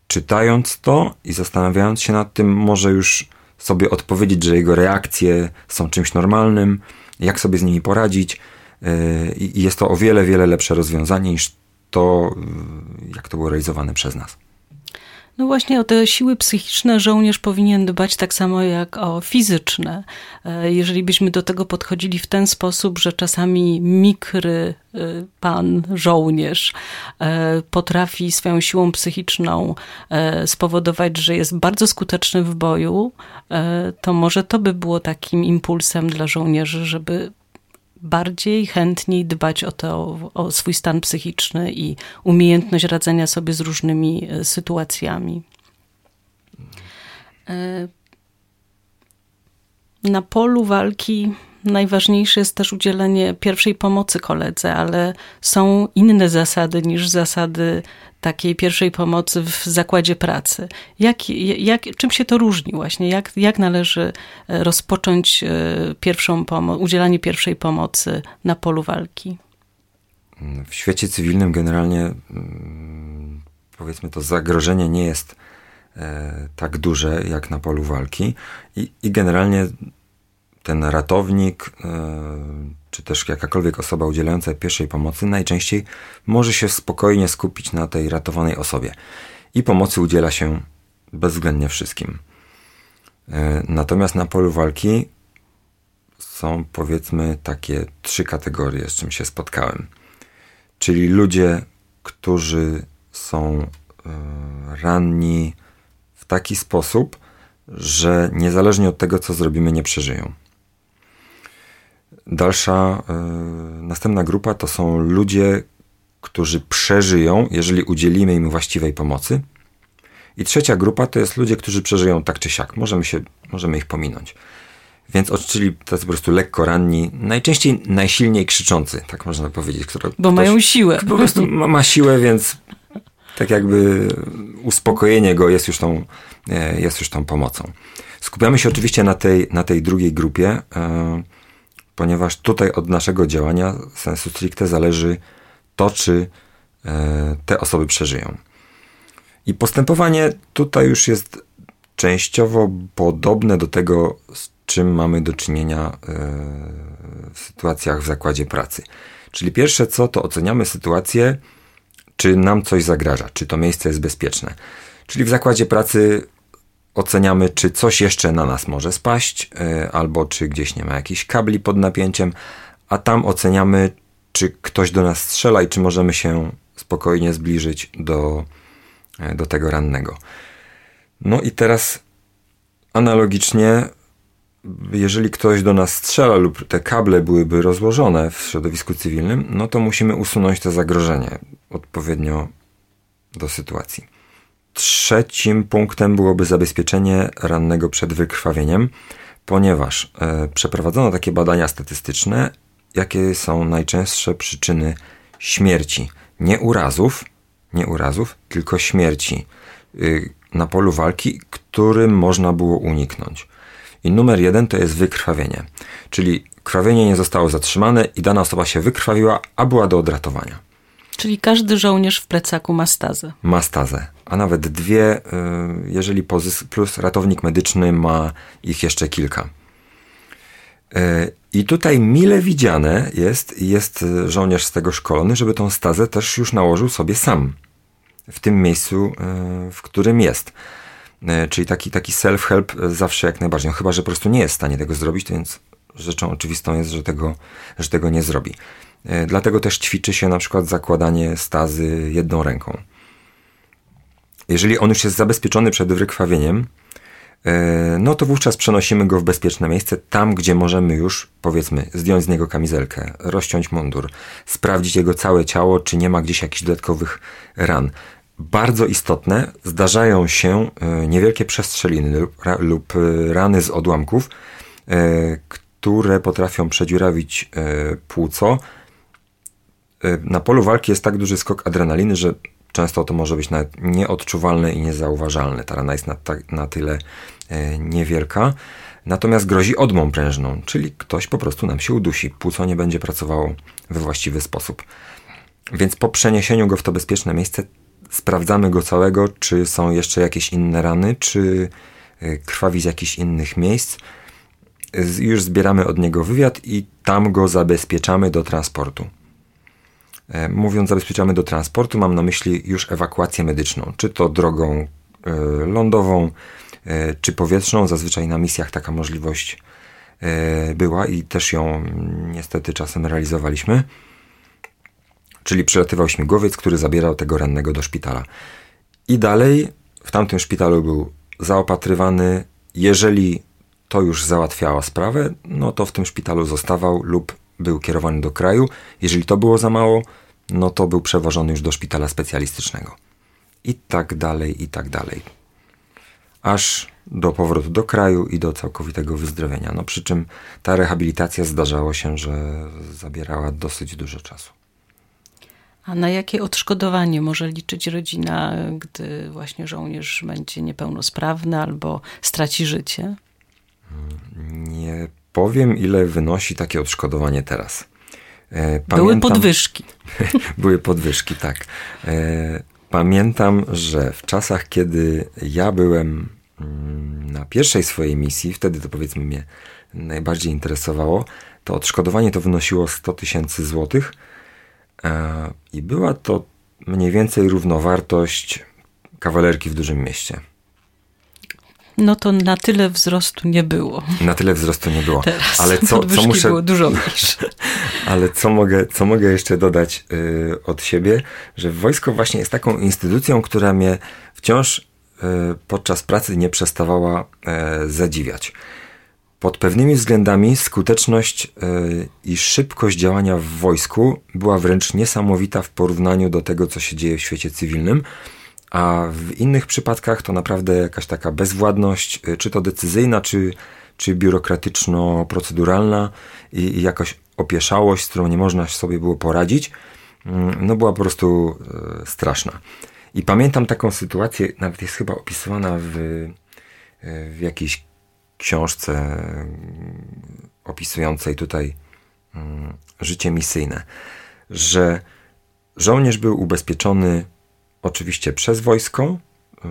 czytając to i zastanawiając się nad tym, może już sobie odpowiedzieć, że jego reakcje są czymś normalnym, jak sobie z nimi poradzić. Yy, I jest to o wiele, wiele lepsze rozwiązanie niż to, yy, jak to było realizowane przez nas. No właśnie o te siły psychiczne żołnierz powinien dbać tak samo jak o fizyczne. E, jeżeli byśmy do tego podchodzili w ten sposób, że czasami mikry e, pan żołnierz e, potrafi swoją siłą psychiczną spowodować, że jest bardzo skuteczny w boju, to może to by było takim impulsem dla żołnierzy, żeby bardziej chętniej dbać o, to, o swój stan psychiczny i umiejętność radzenia sobie z różnymi e, sytuacjami. E, na polu walki najważniejsze jest też udzielenie pierwszej pomocy koledze, ale są inne zasady niż zasady takiej pierwszej pomocy w zakładzie pracy. Jak, jak, czym się to różni właśnie? Jak, jak należy e, rozpocząć e, pierwszą pomoc, udzielanie pierwszej pomocy na polu walki? W świecie cywilnym generalnie mm, powiedzmy to zagrożenie nie jest e, tak duże jak na polu walki i, i generalnie ten ratownik czy też jakakolwiek osoba udzielająca pierwszej pomocy najczęściej może się spokojnie skupić na tej ratowanej osobie. I pomocy udziela się bezwzględnie wszystkim. E, natomiast na polu walki są powiedzmy takie trzy kategorie, z czym się spotkałem. Czyli ludzie, którzy są e, ranni w taki sposób, że niezależnie od tego, co zrobimy, nie przeżyją. Dalsza, y, następna grupa to są ludzie, którzy przeżyją, jeżeli udzielimy im właściwej pomocy. I trzecia grupa to jest ludzie, którzy przeżyją tak czy siak. Możemy, się, możemy ich pominąć. Więc czyli tacy po prostu lekko ranni, najczęściej najsilniej krzyczący, tak można powiedzieć. Która Bo ktoś, mają siłę. Po prostu ma, ma, siłę, więc tak jakby uspokojenie go jest już tą, e, jest już tą pomocą. Skupiamy się oczywiście na tej, na tej drugiej grupie. Yy, ponieważ tutaj od naszego działania sensu stricte zależy to, czy e, te osoby przeżyją. I postępowanie tutaj już jest częściowo podobne do tego, z czym mamy do czynienia e, w sytuacjach w zakładzie pracy. Czyli pierwsze co, to oceniamy sytuację, czy nam coś zagraża, czy to miejsce jest bezpieczne. Czyli w zakładzie pracy oceniamy, czy coś jeszcze na nas może spaść, e, albo czy gdzieś nie ma jakichś kabli pod napięciem, a tam oceniamy, czy ktoś do nas strzela i czy możemy się spokojnie zbliżyć do, e, do tego rannego. No i teraz analogicznie, jeżeli ktoś do nas strzela lub te kable byłyby rozłożone w środowisku cywilnym, no to musimy usunąć to zagrożenie odpowiednio do sytuacji. Trzecim punktem byłoby zabezpieczenie rannego przed wykrwawieniem, ponieważ e, przeprowadzono takie badania statystyczne, jakie są najczęstsze przyczyny śmierci. Nie urazów, nie urazów, tylko śmierci y, na polu walki, którym można było uniknąć. I numer jeden to jest wykrwawienie, czyli krwawienie nie zostało zatrzymane i dana osoba się wykrwawiła, a była do odratowania. Czyli każdy żołnierz w plecaku ma stazę. Ma stazę, a nawet dwie, y, jeżeli plus ratownik medyczny ma ich jeszcze kilka. Y, I tutaj mile widziane jest, jest żołnierz z tego szkolony, żeby tą stazę też już nałożył sobie sam. W tym miejscu, y, w którym jest. Czyli taki, taki self-help zawsze jak najbardziej. No, chyba, że po prostu nie jest w stanie tego zrobić, to więc rzeczą oczywistą jest, że tego, że tego nie zrobi. Dlatego też ćwiczy się na przykład zakładanie stazy jedną ręką. Jeżeli on już jest zabezpieczony przed wykrwawieniem, e, no to wówczas przenosimy go w bezpieczne miejsce, tam gdzie możemy już, powiedzmy, zdjąć z niego kamizelkę, rozciąć mundur, sprawdzić jego całe ciało, czy nie ma gdzieś jakichś dodatkowych ran. Bardzo istotne zdarzają się e, niewielkie przestrzeliny lub, lub rany z odłamków, które potrafią przedziurawić płuco, na polu walki jest tak duży skok adrenaliny, że często to może być nawet nieodczuwalne i niezauważalne. Ta rana jest na, na tyle y, niewielka. Natomiast grozi odmą prężną, czyli ktoś po prostu nam się udusi, płuco nie będzie pracowało we właściwy sposób. Więc po przeniesieniu go w to bezpieczne miejsce sprawdzamy go całego, czy są jeszcze jakieś inne rany, czy y, krwawi z jakichś innych miejsc. Już zbieramy od niego wywiad i tam go zabezpieczamy do transportu. E, mówiąc zabezpieczamy do transportu, mam na myśli już ewakuację medyczną, czy to drogą lądową czy powietrzną. Zazwyczaj na misjach taka możliwość była i też ją niestety czasem realizowaliśmy. Czyli przylatywał śmigłowiec, który zabierał tego rannego do szpitala. I dalej w tamtym szpitalu był zaopatrywany. Jeżeli to już załatwiało sprawę, no to w tym szpitalu zostawał lub był kierowany do kraju. Jeżeli to było za mało, no to był przewożony już do szpitala specjalistycznego. I tak dalej, i tak dalej. Aż do powrotu do kraju i do całkowitego wyzdrowienia. No przy czym ta rehabilitacja zdarzało się, że zabierała dosyć dużo czasu. A na jakie odszkodowanie może liczyć rodzina, gdy właśnie żołnierz będzie niepełnosprawny albo straci życie? Nie powiem, ile wynosi takie odszkodowanie teraz. E, pamiętam, były podwyżki. były podwyżki, tak. E, pamiętam, że w czasach, kiedy ja byłem mm, na pierwszej swojej misji, wtedy to powiedzmy mnie najbardziej interesowało, to odszkodowanie to wynosiło 100 tysięcy złotych e, i była to mniej więcej równowartość kawalerki w dużym mieście. No to na tyle wzrostu nie było. Na tyle wzrostu nie było. Teraz ale co, co muszę. Było dużo ale co mogę, co mogę jeszcze dodać y, od siebie, że wojsko właśnie jest taką instytucją, która mnie wciąż y, podczas pracy nie przestawała y, zadziwiać. Pod pewnymi względami skuteczność y, i szybkość działania w wojsku była wręcz niesamowita w porównaniu do tego, co się dzieje w świecie cywilnym a w innych przypadkach to naprawdę jakaś taka bezwładność, y, czy to decyzyjna, czy, czy biurokratyczno-proceduralna i, i jakaś opieszałość, z którą nie można sobie było poradzić, mm, no była po prostu e, straszna. I pamiętam taką sytuację, nawet jest chyba opisywana w, e, w jakiejś książce mm, opisującej tutaj mm, życie misyjne, że żołnierz był ubezpieczony oczywiście przez wojsko y,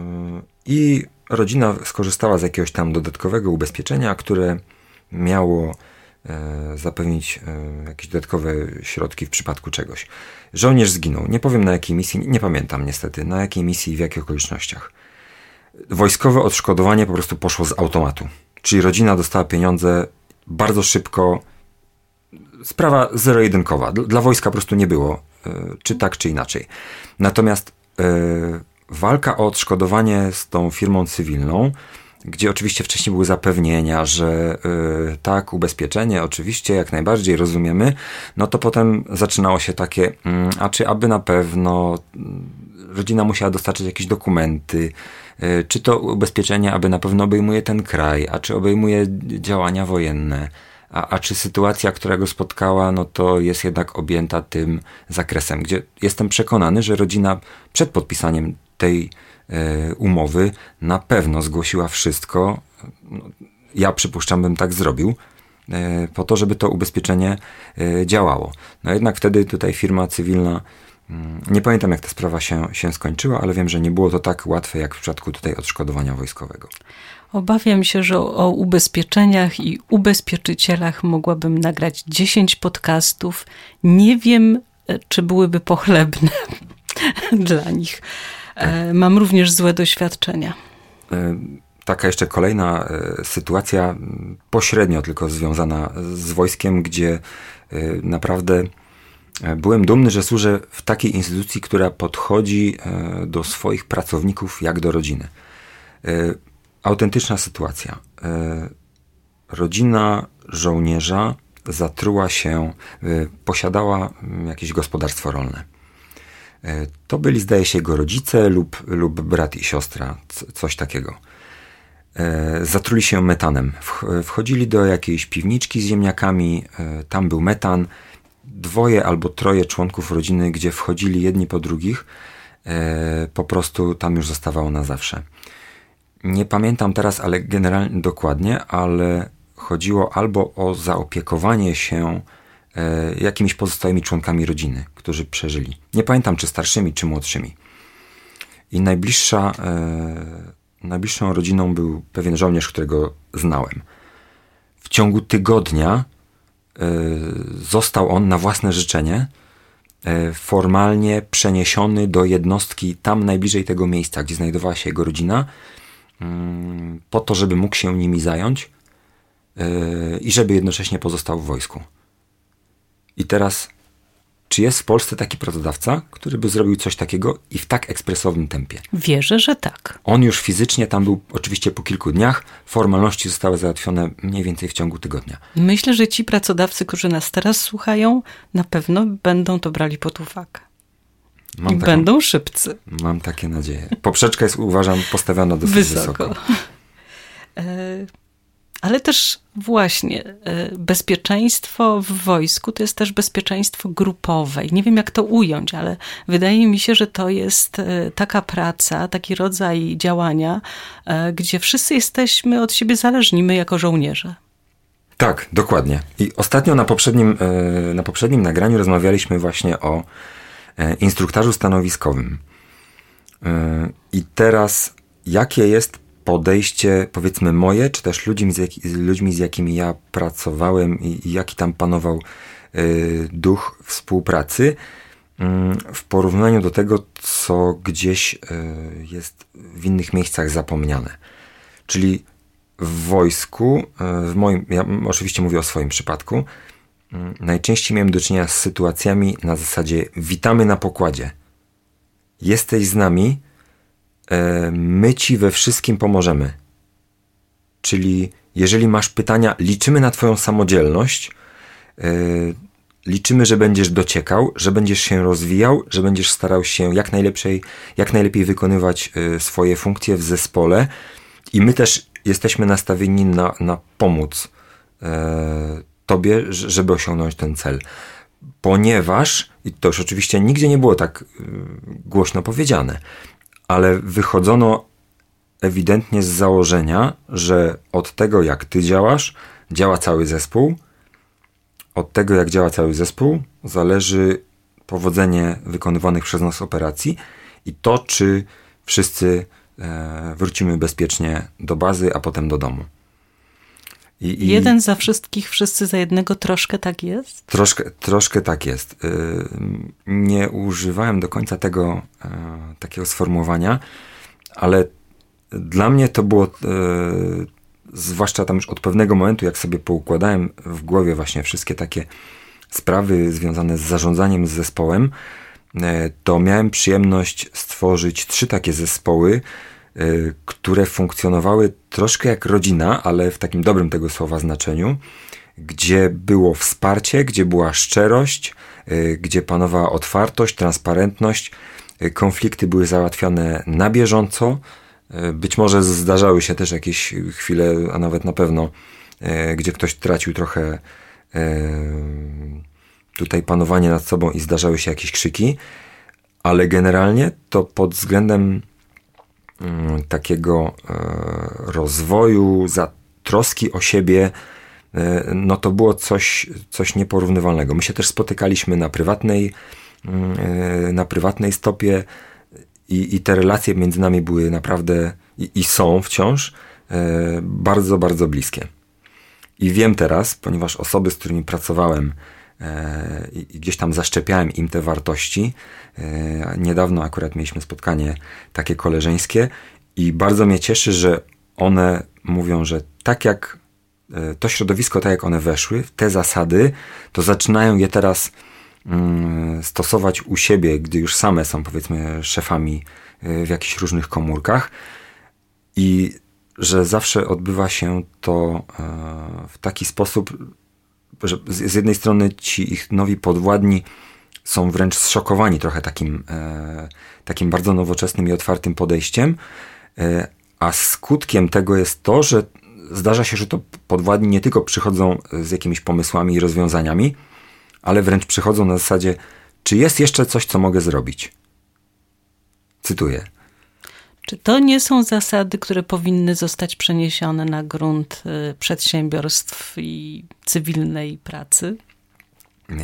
i rodzina skorzystała z jakiegoś tam dodatkowego ubezpieczenia, które miało e, zapewnić e, jakieś dodatkowe środki w przypadku czegoś. Żołnierz zginął. Nie powiem na jakiej misji, nie pamiętam niestety, na jakiej misji i w jakich okolicznościach. Wojskowe odszkodowanie po prostu poszło z automatu. Czyli rodzina dostała pieniądze bardzo szybko. Sprawa zero-jedynkowa. Dla wojska po prostu nie było, e, czy tak, czy inaczej. Natomiast walka o odszkodowanie z tą firmą cywilną, gdzie oczywiście wcześniej były zapewnienia, że yy, tak, ubezpieczenie, oczywiście, jak najbardziej rozumiemy, no to potem zaczynało się takie, yy, a czy aby na pewno mm, rodzina musiała dostarczyć jakieś dokumenty, yy, czy to ubezpieczenie aby na pewno obejmuje ten kraj, a czy obejmuje działania wojenne a, a czy sytuacja, która go spotkała, no to jest jednak objęta tym zakresem, gdzie jestem przekonany, że rodzina przed podpisaniem tej e, umowy na pewno zgłosiła wszystko. No, ja przypuszczam, bym tak zrobił, e, po to, żeby to ubezpieczenie e, działało. No jednak wtedy tutaj firma cywilna mm, nie pamiętam, jak ta sprawa się, się skończyła, ale wiem, że nie było to tak łatwe, jak w przypadku tutaj odszkodowania wojskowego. Obawiam się, że o ubezpieczeniach i ubezpieczycielach mogłabym nagrać 10 podcastów. Nie wiem, e, czy byłyby pochlebne dla nich. E, mam również złe doświadczenia. E, taka jeszcze kolejna sytuacja, pośrednio tylko związana z wojskiem, gdzie naprawdę byłem dumny, że służę w takiej instytucji, która podchodzi do swoich pracowników jak do rodziny autentyczna sytuacja. E, rodzina żołnierza zatruła się, e, posiadała mm, jakieś gospodarstwo rolne. E, to byli, zdaje się, jego rodzice lub, lub brat i siostra, coś takiego. Zatruli się metanem. Wchodzili do jakiejś piwniczki z ziemniakami, tam był metan. Dwoje albo troje członków rodziny, gdzie wchodzili jedni po drugich, po prostu tam już zostawało na zawsze. Nie pamiętam teraz, ale generalnie dokładnie, ale chodziło albo o zaopiekowanie się e, jakimiś pozostałymi członkami rodziny, którzy przeżyli. Nie pamiętam, czy starszymi, czy młodszymi. I najbliższa, e, najbliższą rodziną był pewien żołnierz, którego znałem. W ciągu tygodnia e, został on na własne życzenie formalnie przeniesiony do jednostki tam najbliżej tego miejsca, gdzie znajdowała się jego rodzina, po to, żeby mógł się nimi zająć e, i żeby jednocześnie pozostał w wojsku. I teraz czy jest w Polsce taki pracodawca, który by zrobił coś takiego i w tak ekspresowym tempie? Wierzę, że tak. On już fizycznie tam był oczywiście po kilku dniach. Formalności zostały załatwione mniej więcej w ciągu tygodnia. Myślę, że ci pracodawcy, którzy nas teraz słuchają, na pewno będą to brali pod uwagę. Mam I taką, będą szybcy. Mam takie nadzieje. Poprzeczka jest, uważam, postawiona dosyć wysoko. wysoko. E, ale też właśnie e, bezpieczeństwo w wojsku to jest też bezpieczeństwo grupowe. I nie wiem, jak to ująć, ale wydaje mi się, że to jest e, taka praca, taki rodzaj działania, gdzie wszyscy jesteśmy od siebie zależni, my jako żołnierze. Tak, dokładnie. I ostatnio na poprzednim, na poprzednim nagraniu rozmawialiśmy właśnie o instruktażu stanowiskowym. I teraz, jakie jest podejście, powiedzmy moje, czy też ludźmi, z, jak, ludźmi, z jakimi ja pracowałem i, i jaki tam panował y, duch współpracy y, w porównaniu do tego, co gdzieś y, jest w innych miejscach zapomniane. Czyli w wojsku, w moim, ja oczywiście mówię o swoim przypadku, najczęściej miałem do czynienia z sytuacjami na zasadzie witamy na pokładzie. Jesteś z nami, E, my ci we wszystkim pomożemy. Czyli jeżeli masz pytania, liczymy na Twoją samodzielność, e, liczymy, że będziesz dociekał, że będziesz się rozwijał, że będziesz starał się jak jak najlepiej wykonywać e, swoje funkcje w zespole i my też jesteśmy nastawieni na, na pomóc Tobie, żeby osiągnąć ten cel. Ponieważ, i to już oczywiście nigdzie nie było tak głośno powiedziane, ale wychodzono ewidentnie z założenia, że od tego, jak ty działasz, działa cały zespół. Od tego, jak działa cały zespół, zależy powodzenie wykonywanych przez nas operacji i to, czy wszyscy e, wrócimy bezpiecznie do bazy, a potem do domu. I, i Jeden za wszystkich, wszyscy za jednego, troszkę tak jest? Troszkę, troszkę tak jest. Y, nie używałem do końca tego e, takiego sformułowania, ale dla mnie to było, e, zwłaszcza tam już od pewnego momentu, jak sobie poukładałem w głowie właśnie wszystkie takie sprawy związane z zarządzaniem z zespołem, e, to miałem przyjemność stworzyć trzy takie zespoły, które funkcjonowały troszkę jak rodzina, ale w takim dobrym tego słowa znaczeniu, gdzie było wsparcie, gdzie była szczerość, y, gdzie panowała otwartość, transparentność, y, konflikty były załatwiane na bieżąco. Być może zdarzały się też jakieś chwile, a nawet na pewno, gdzie ktoś tracił trochę tutaj panowanie nad sobą i zdarzały się jakieś krzyki, ale generalnie to pod względem takiego e, rozwoju, za troski o siebie, e, no to było coś, coś nieporównywalnego. My się też spotykaliśmy na prywatnej, mm, e, na prywatnej stopie i, i te relacje między nami były naprawdę i, i są wciąż bardzo, bardzo bliskie. I wiem teraz, ponieważ osoby, z którymi pracowałem, i gdzieś tam zaszczepiałem im te wartości. E, niedawno akurat mieliśmy spotkanie takie koleżeńskie i bardzo mnie cieszy, że one mówią, że tak jak e, to środowisko, tak jak one weszły, te zasady, to zaczynają je teraz mm, stosować u siebie, gdy już same są powiedzmy szefami w jakichś różnych komórkach i że zawsze odbywa się to w taki sposób, że z jednej strony ci ich nowi podwładni są wręcz zszokowani trochę takim, e, takim bardzo nowoczesnym i otwartym podejściem, e, a skutkiem tego jest to, że zdarza się, że to podwładni nie tylko przychodzą z jakimiś pomysłami i rozwiązaniami, ale wręcz przychodzą na zasadzie, czy jest jeszcze coś, co mogę zrobić. Cytuję. Czy to nie są zasady, które powinny zostać przeniesione na grunt y, przedsiębiorstw i cywilnej pracy?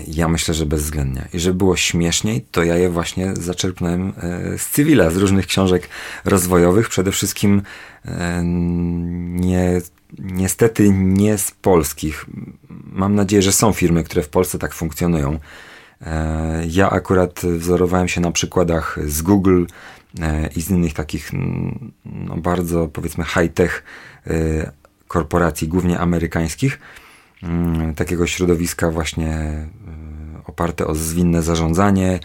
Ja myślę, że bezwzględnie. I żeby było śmieszniej, to ja je właśnie zaczerpnąłem e, z cywila, z różnych książek rozwojowych, przede wszystkim e, nie, niestety nie z polskich. Mam nadzieję, że są firmy, które w Polsce tak funkcjonują E, ja akurat wzorowałem się na przykładach z Google i z innych takich no, bardzo powiedzmy high-tech e, korporacji, głównie amerykańskich, mm, takiego środowiska właśnie oparte o zwinne zarządzanie,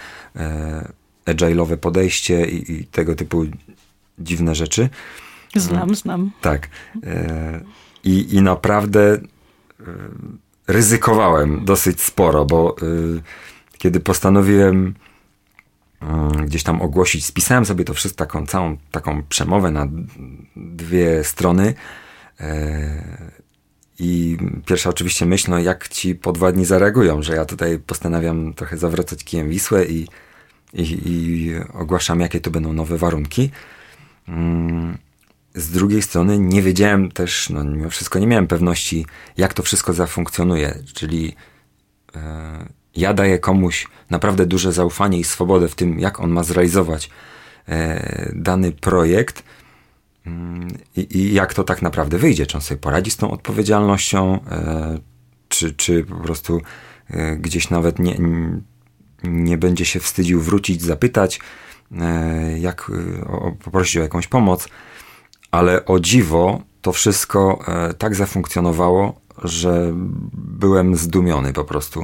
agile'owe podejście i, i, tego typu dziwne rzeczy. Znam, mm. znam. Tak. I, i naprawdę ryzykowałem dosyć sporo, bo kiedy postanowiłem mm, gdzieś tam ogłosić, spisałem sobie to wszystko, taką całą taką przemowę na dwie strony. E, I pierwsza oczywiście myśl, no jak ci po dwa dni zareagują, że ja tutaj postanawiam trochę zawracać kijem Wisłę i, i, i ogłaszam, jakie to będą nowe warunki. Mm, z drugiej strony nie wiedziałem też, no mimo wszystko nie miałem pewności, jak to wszystko zafunkcjonuje, czyli e, ja daję komuś naprawdę duże zaufanie i swobodę w tym, jak on ma zrealizować e, dany projekt mm, i, i, jak to tak naprawdę wyjdzie. Czy on sobie poradzi z tą odpowiedzialnością, e, czy, czy po prostu e, gdzieś nawet nie, nie będzie się wstydził wrócić, zapytać, jak o, poprosić o jakąś pomoc. Ale o dziwo to wszystko tak zafunkcjonowało, że byłem zdumiony po prostu.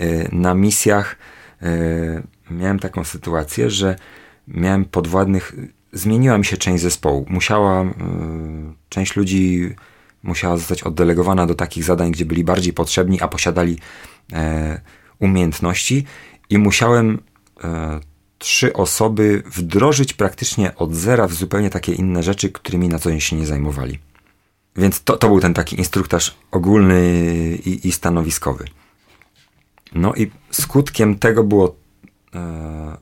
Y, na misjach y, miałem taką sytuację, że miałem podwładnych, zmieniła mi się część zespołu. Musiała, y, część ludzi musiała zostać oddelegowana do takich zadań, gdzie byli bardziej potrzebni, a posiadali e, umiejętności i musiałem e, trzy osoby wdrożyć praktycznie od zera w zupełnie takie inne rzeczy, którymi na co dzień się nie zajmowali. Więc to, to był ten taki instruktaż ogólny i, i stanowiskowy. No i skutkiem tego było e,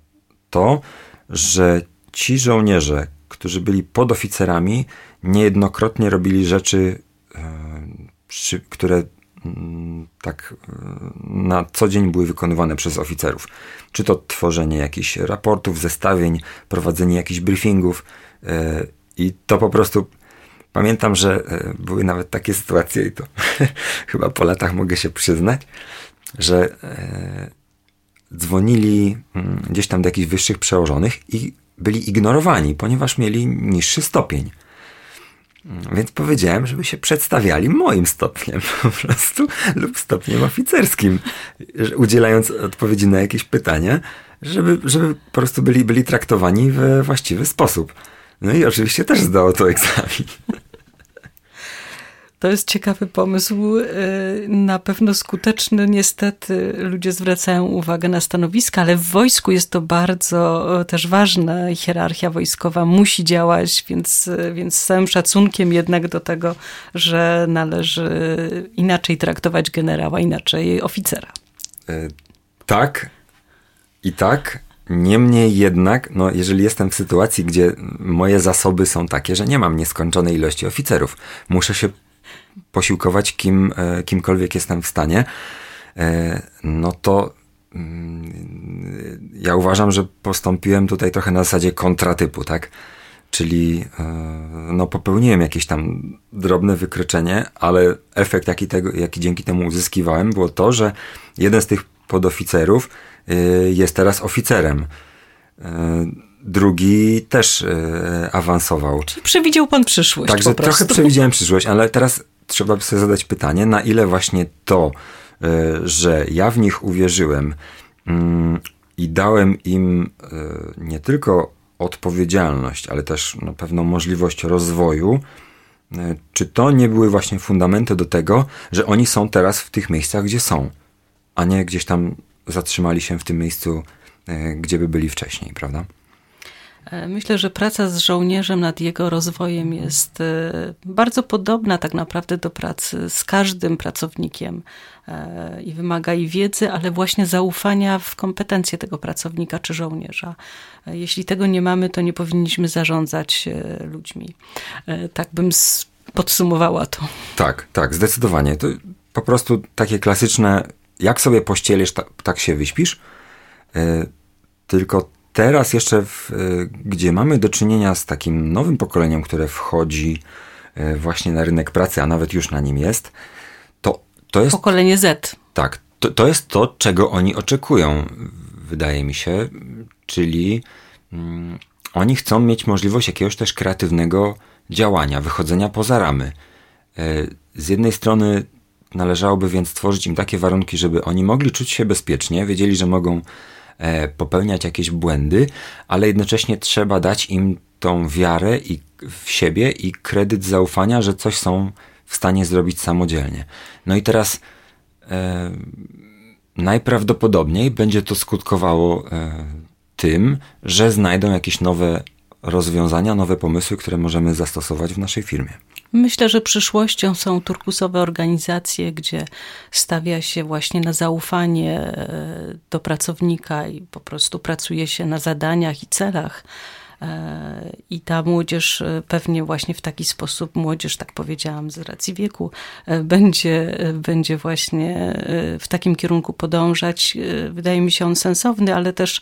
to, że ci żołnierze, którzy byli podoficerami, niejednokrotnie robili rzeczy, e, które mm, tak e, na co dzień były wykonywane przez oficerów. Czy to tworzenie jakichś raportów, zestawień, prowadzenie jakichś briefingów i to po prostu pamiętam, że były nawet takie sytuacje i to chyba po latach mogę się przyznać, że e, dzwonili mm, gdzieś tam do jakichś wyższych przełożonych i byli ignorowani, ponieważ mieli niższy stopień. Więc powiedziałem, żeby się przedstawiali moim stopniem po prostu lub stopniem oficerskim, udzielając odpowiedzi na jakieś pytania, żeby, żeby po prostu byli, byli traktowani we właściwy sposób. No i oczywiście też zdało to egzamin. To jest ciekawy pomysł, y, na pewno skuteczny. Niestety ludzie zwracają uwagę na stanowiska, ale w wojsku jest to bardzo y, też ważne. Hierarchia wojskowa musi działać, więc, y, więc z całym szacunkiem jednak do tego, że należy inaczej traktować generała, inaczej oficera. Tak i tak. Niemniej jednak, no, jeżeli jestem w sytuacji, gdzie moje zasoby są takie, że nie mam nieskończonej ilości oficerów, muszę się posiłkować kim, e, kimkolwiek jestem w stanie, e, no to mm, ja uważam, że postąpiłem tutaj trochę na zasadzie kontratypu, tak? Czyli e, no, popełniłem jakieś tam drobne wykroczenie, ale efekt, jaki, tego, jaki dzięki temu uzyskiwałem, było to, że jeden z tych podoficerów jest teraz oficerem. Drugi też awansował. Czyli przewidział pan przyszłość. Także trochę przewidziałem przyszłość, ale teraz trzeba by sobie zadać pytanie, na ile właśnie to, e, że ja w nich uwierzyłem mm, i dałem im e, nie tylko odpowiedzialność, ale też na pewną możliwość rozwoju, czy to nie były właśnie fundamenty do tego, że oni są teraz w tych miejscach, gdzie są, a nie gdzieś tam zatrzymali się w tym miejscu, gdzie by byli wcześniej, prawda? E, myślę, że praca z żołnierzem nad jego rozwojem jest e, bardzo podobna tak naprawdę do pracy z każdym pracownikiem e, i wymaga i wiedzy, ale właśnie zaufania w kompetencje tego pracownika czy żołnierza. Jeśli tego nie mamy, to nie powinniśmy zarządzać ludźmi. Tak bym podsumowała to. Tak, tak, zdecydowanie. To po prostu takie klasyczne, jak sobie pościelisz, tak, tak się wyśpisz. Tylko teraz jeszcze, w, e, gdzie mamy do czynienia z takim nowym pokoleniem, które wchodzi e, właśnie na rynek pracy, a nawet już na nim jest, to, to jest... Pokolenie Z. Tak, to, to jest to, czego oni oczekują, wydaje mi się, czyli mm, oni chcą mieć możliwość jakiegoś też kreatywnego działania, wychodzenia poza ramy. E, z jednej strony należałoby więc stworzyć im takie warunki, żeby oni mogli czuć się bezpiecznie, wiedzieli, że mogą popełniać jakieś błędy, ale jednocześnie trzeba dać im tą wiarę i w siebie i kredyt zaufania, że coś są w stanie zrobić samodzielnie. No i teraz e, najprawdopodobniej będzie to skutkowało e, tym, że znajdą jakieś nowe rozwiązania, nowe pomysły, które możemy zastosować w naszej firmie. Myślę, że przyszłością są turkusowe organizacje, gdzie stawia się właśnie na zaufanie e, do pracownika i po prostu pracuje się na zadaniach i celach I ta młodzież e, pewnie właśnie w taki sposób, młodzież, tak powiedziałam, z racji wieku, e, będzie, będzie właśnie w takim kierunku podążać. Wydaje mi się on sensowny, ale też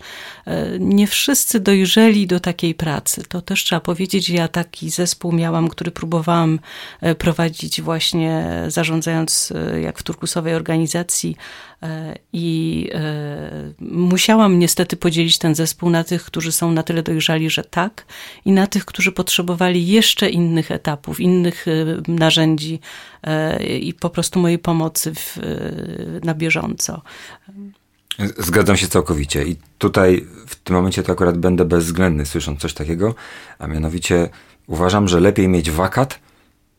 nie wszyscy dojrzeli do takiej pracy. To też trzeba powiedzieć. Ja taki zespół miałam, który próbowałam prowadzić właśnie zarządzając jak w turkusowej organizacji E, I e, musiałam niestety podzielić ten zespół na tych, którzy są na tyle dojrzali, że tak, i na tych, którzy potrzebowali jeszcze innych etapów, innych e, narzędzi i po prostu mojej pomocy w, na bieżąco. Zgadzam się całkowicie. I tutaj w tym momencie to akurat będę bezwzględny, słysząc coś takiego, a mianowicie uważam, że lepiej mieć wakat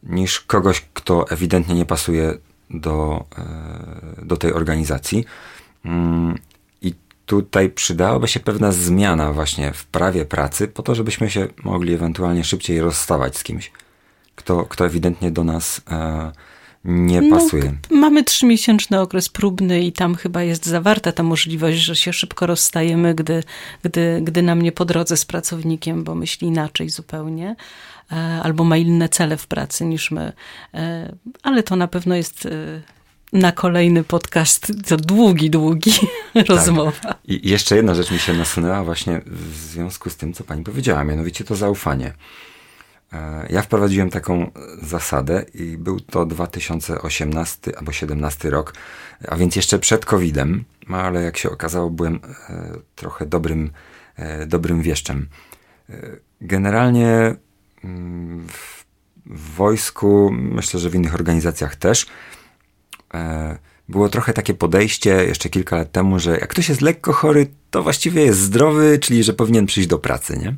niż kogoś, kto ewidentnie nie pasuje do, e, do tej organizacji. Mm, I tutaj przydałaby się pewna zmiana właśnie w prawie pracy, po to, żebyśmy się mogli ewentualnie szybciej rozstawać z kimś, kto, kto ewidentnie do nas e, nie no, pasuje. No, mamy trzymiesięczny okres próbny i tam chyba jest zawarta ta możliwość, że się szybko rozstajemy, gdy, gdy, gdy nam nie po drodze z pracownikiem, bo myśli inaczej zupełnie. E, albo ma inne cele w pracy niż my. E, ale to na pewno jest e, na kolejny podcast. To długi, długi tak. rozmowa. I jeszcze jedna rzecz mi się nasunęła właśnie w związku z tym, co pani powiedziała, mianowicie to zaufanie. Ja wprowadziłem taką zasadę i był to 2018 albo 2017 rok, a więc jeszcze przed COVID-em, no ale jak się okazało, byłem trochę dobrym, dobrym wieszczem. Generalnie w wojsku, myślę, że w innych organizacjach też, e, było trochę takie podejście jeszcze kilka lat temu, że jak ktoś jest lekko chory, to właściwie jest zdrowy, czyli że powinien przyjść do pracy, nie?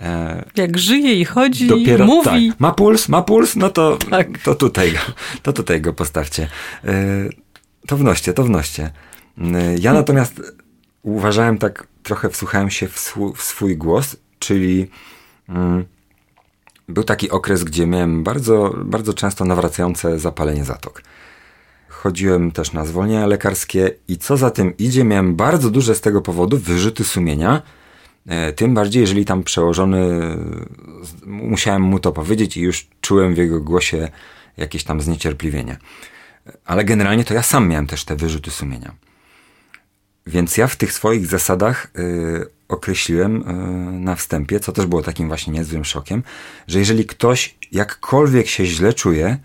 E, jak żyje i chodzi, dopiero, mówi. Tak, ma puls, ma puls, no to, tak. to, tutaj, go, to tutaj go postawcie. E, to wnoście, to wnoście. Ja natomiast uważałem tak, trochę wsłuchałem się w, swój, w swój głos, czyli mm, był taki okres, gdzie miałem bardzo, bardzo często nawracające zapalenie zatok. Chodziłem też na zwolnienia lekarskie i co za tym idzie, miałem bardzo duże z tego powodu wyrzuty sumienia. E, tym bardziej, jeżeli tam przełożony, musiałem mu to powiedzieć i już czułem w jego głosie jakieś tam zniecierpliwienie. Ale generalnie to ja sam miałem też te wyrzuty sumienia. Więc ja w tych swoich zasadach y, określiłem e, na wstępie, co też było takim właśnie niezłym szokiem, że jeżeli ktoś jakkolwiek się źle czuje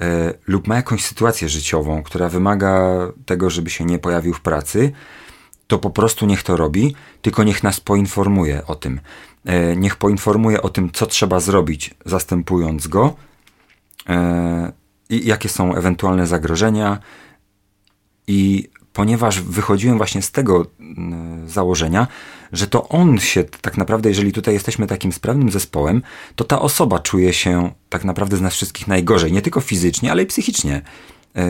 e, lub ma jakąś sytuację życiową, która wymaga tego, żeby się nie pojawił w pracy, to po prostu niech to robi, tylko niech nas poinformuje o tym. E, niech poinformuje o tym, co trzeba zrobić, zastępując go i jakie są ewentualne zagrożenia i ponieważ wychodziłem właśnie z tego założenia, że to on się tak naprawdę, jeżeli tutaj jesteśmy takim sprawnym zespołem, to ta osoba czuje się tak naprawdę z nas wszystkich najgorzej, nie tylko fizycznie, ale i psychicznie. E,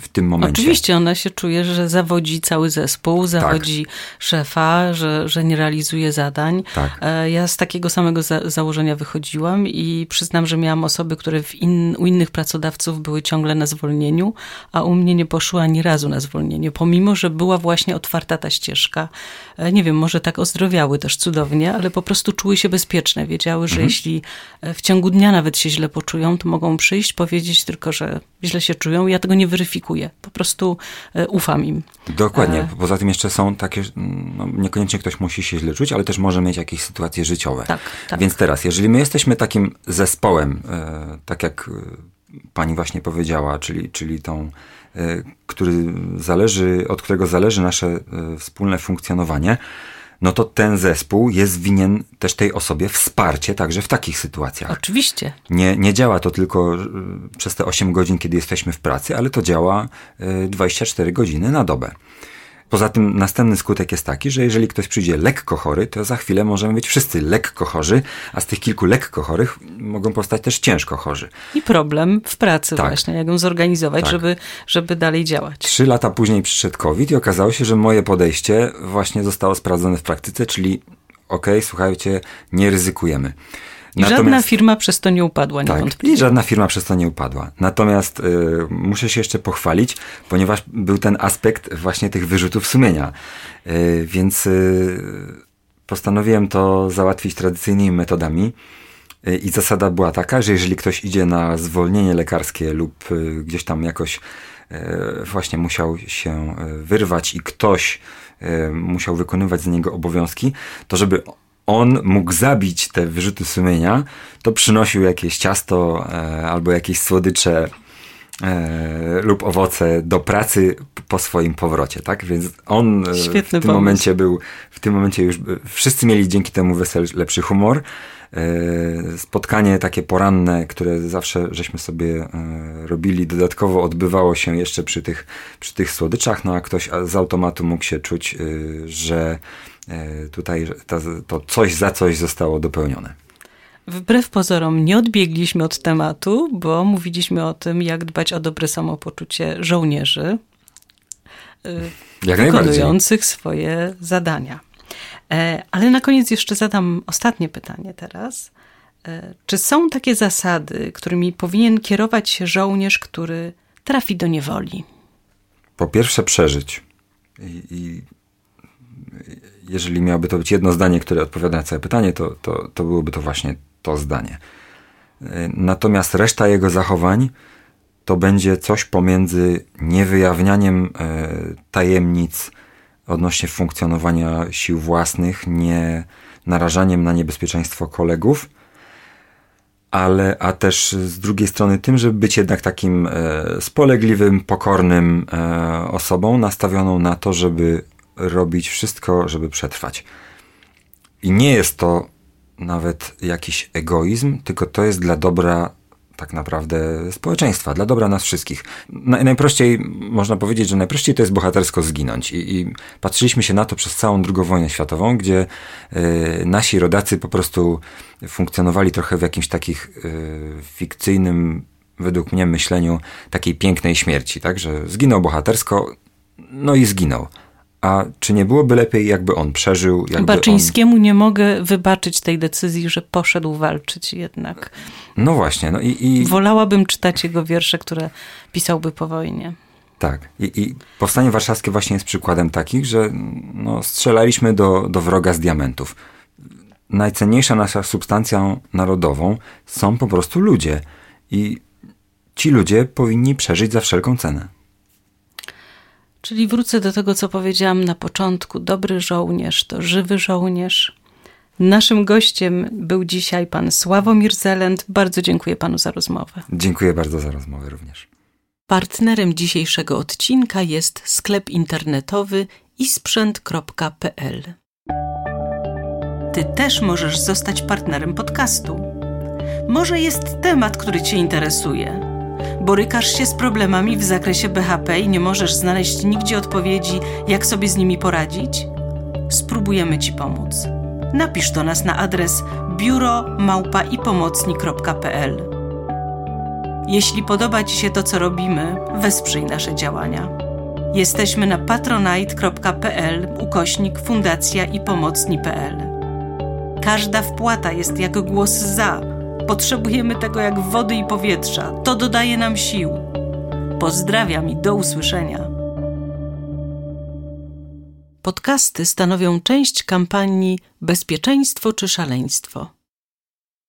w tym momencie. Oczywiście ona się czuje, że zawodzi cały zespół, zawodzi tak. szefa, że, że nie realizuje zadań. Tak. E, ja z takiego samego za założenia wychodziłam i przyznam, że miałam osoby, które in, u innych pracodawców były ciągle na zwolnieniu, a u mnie nie poszły ani razu na zwolnienie, pomimo, że była właśnie otwarta ta ścieżka. E, nie wiem, może tak ozdrowiały też cudownie, ale po prostu czuły się bezpieczne. Wiedziały, że mhm. jeśli w ciągu dnia nawet się źle poczują, to mogą przyjść, powiedzieć tylko, że źle się czują ja tego nie weryfikuję. Po prostu e, ufam im. Dokładnie. E, Poza tym jeszcze są takie, no, niekoniecznie ktoś musi się źle czuć, ale też może mieć jakieś sytuacje życiowe. Tak, tak. Więc teraz, jeżeli my jesteśmy takim zespołem, e, tak jak pani właśnie powiedziała, czyli, czyli tą, e, który zależy, od którego zależy nasze e, wspólne funkcjonowanie, no to ten zespół jest winien też tej osobie wsparcie także w takich sytuacjach. Oczywiście. Nie, nie działa to tylko przez te 8 godzin, kiedy jesteśmy w pracy, ale to działa 24 godziny na dobę. Poza tym następny skutek jest taki, że jeżeli ktoś przyjdzie lekko chory, to za chwilę możemy być wszyscy lekko chorzy, a z tych kilku lekko chorych mogą powstać też ciężko chorzy. I problem w pracy tak. właśnie, jak ją zorganizować, tak. żeby, żeby dalej działać. Trzy lata później przyszedł COVID i okazało się, że moje podejście właśnie zostało sprawdzone w praktyce, czyli okej, okay, słuchajcie, nie ryzykujemy. I Natomiast, żadna firma przez to nie upadła, tak, niewątpliwie. I żadna firma przez to nie upadła. Natomiast y, muszę się jeszcze pochwalić, ponieważ był ten aspekt właśnie tych wyrzutów sumienia. Y, więc y, postanowiłem to załatwić tradycyjnymi metodami. Y, I zasada była taka, że jeżeli ktoś idzie na zwolnienie lekarskie lub y, gdzieś tam jakoś y, właśnie musiał się wyrwać i ktoś musiał wykonywać z niego obowiązki, to żeby on mógł zabić te wyrzuty sumienia, to przynosił jakieś ciasto e, albo jakieś słodycze e, lub owoce do pracy po swoim powrocie, tak? Więc on e, Świetny w tym pomysł. momencie był, w tym momencie już wszyscy mieli dzięki temu wesel, lepszy humor. E, spotkanie takie poranne, które zawsze żeśmy sobie e, robili, dodatkowo odbywało się jeszcze przy tych, przy tych słodyczach, no a ktoś z automatu mógł się czuć, że E, tutaj to, to coś za coś zostało dopełnione. Wbrew pozorom nie odbiegliśmy od tematu, bo mówiliśmy o tym, jak dbać o dobre samopoczucie żołnierzy e, jak wykonujących swoje zadania. E, ale na koniec jeszcze zadam ostatnie pytanie teraz. Czy są takie zasady, którymi powinien kierować się żołnierz, który trafi do niewoli? Po pierwsze, przeżyć. I, i jeżeli miałoby to być jedno zdanie, które odpowiada na całe pytanie, to, to, to byłoby to właśnie to zdanie. E, natomiast reszta jego zachowań to będzie coś pomiędzy niewyjawnianiem e, tajemnic odnośnie funkcjonowania sił własnych, nie narażaniem na niebezpieczeństwo kolegów, ale a też z drugiej strony tym, żeby być jednak takim e, spolegliwym, pokornym osobą, nastawioną na to, żeby robić wszystko, żeby przetrwać. I nie jest to nawet jakiś egoizm, tylko to jest dla dobra tak naprawdę społeczeństwa, dla dobra nas wszystkich. najprościej, można powiedzieć, że najprościej to jest bohatersko zginąć. I, i patrzyliśmy się na to przez całą II wojnę światową, gdzie y, nasi rodacy po prostu funkcjonowali trochę w jakimś takich y, fikcyjnym, według mnie, myśleniu takiej pięknej śmierci, tak, że zginął bohatersko, no i zginął. A czy nie byłoby lepiej, jakby on przeżył? Jakby Baczyńskiemu on... nie mogę wybaczyć tej decyzji, że poszedł walczyć jednak. No właśnie. No i, i... Wolałabym czytać jego wiersze, które pisałby po wojnie. Tak. I, I, powstanie warszawskie właśnie jest przykładem takich, że no, strzelaliśmy do, do wroga z diamentów. Najcenniejsza nasza substancją narodową są po prostu ludzie. I ci ludzie powinni przeżyć za wszelką cenę. Czyli wrócę do tego, co powiedziałam na początku. Dobry żołnierz to żywy żołnierz. Naszym gościem był dzisiaj pan Sławomir Zelent. Bardzo dziękuję panu za rozmowę. Dziękuję bardzo za rozmowę również. Partnerem dzisiejszego odcinka jest sklep internetowy isprzęt.pl. Ty też możesz zostać partnerem podcastu. Może jest temat, który Cię interesuje Borykasz się z problemami w zakresie BHP i nie możesz znaleźć nigdzie odpowiedzi, jak sobie z nimi poradzić? Spróbujemy Ci pomóc. Napisz do nas na adres biuro@ipomocni.pl. Jeśli podoba Ci się to, co robimy, wesprzyj nasze działania. Jesteśmy na patronite.pl ukośnik fundacja i pomocni.pl. Każda wpłata jest jak głos za Potrzebujemy tego jak wody i powietrza. To dodaje nam sił. Pozdrawiam i do usłyszenia. Podcasty stanowią część kampanii Bezpieczeństwo czy szaleństwo.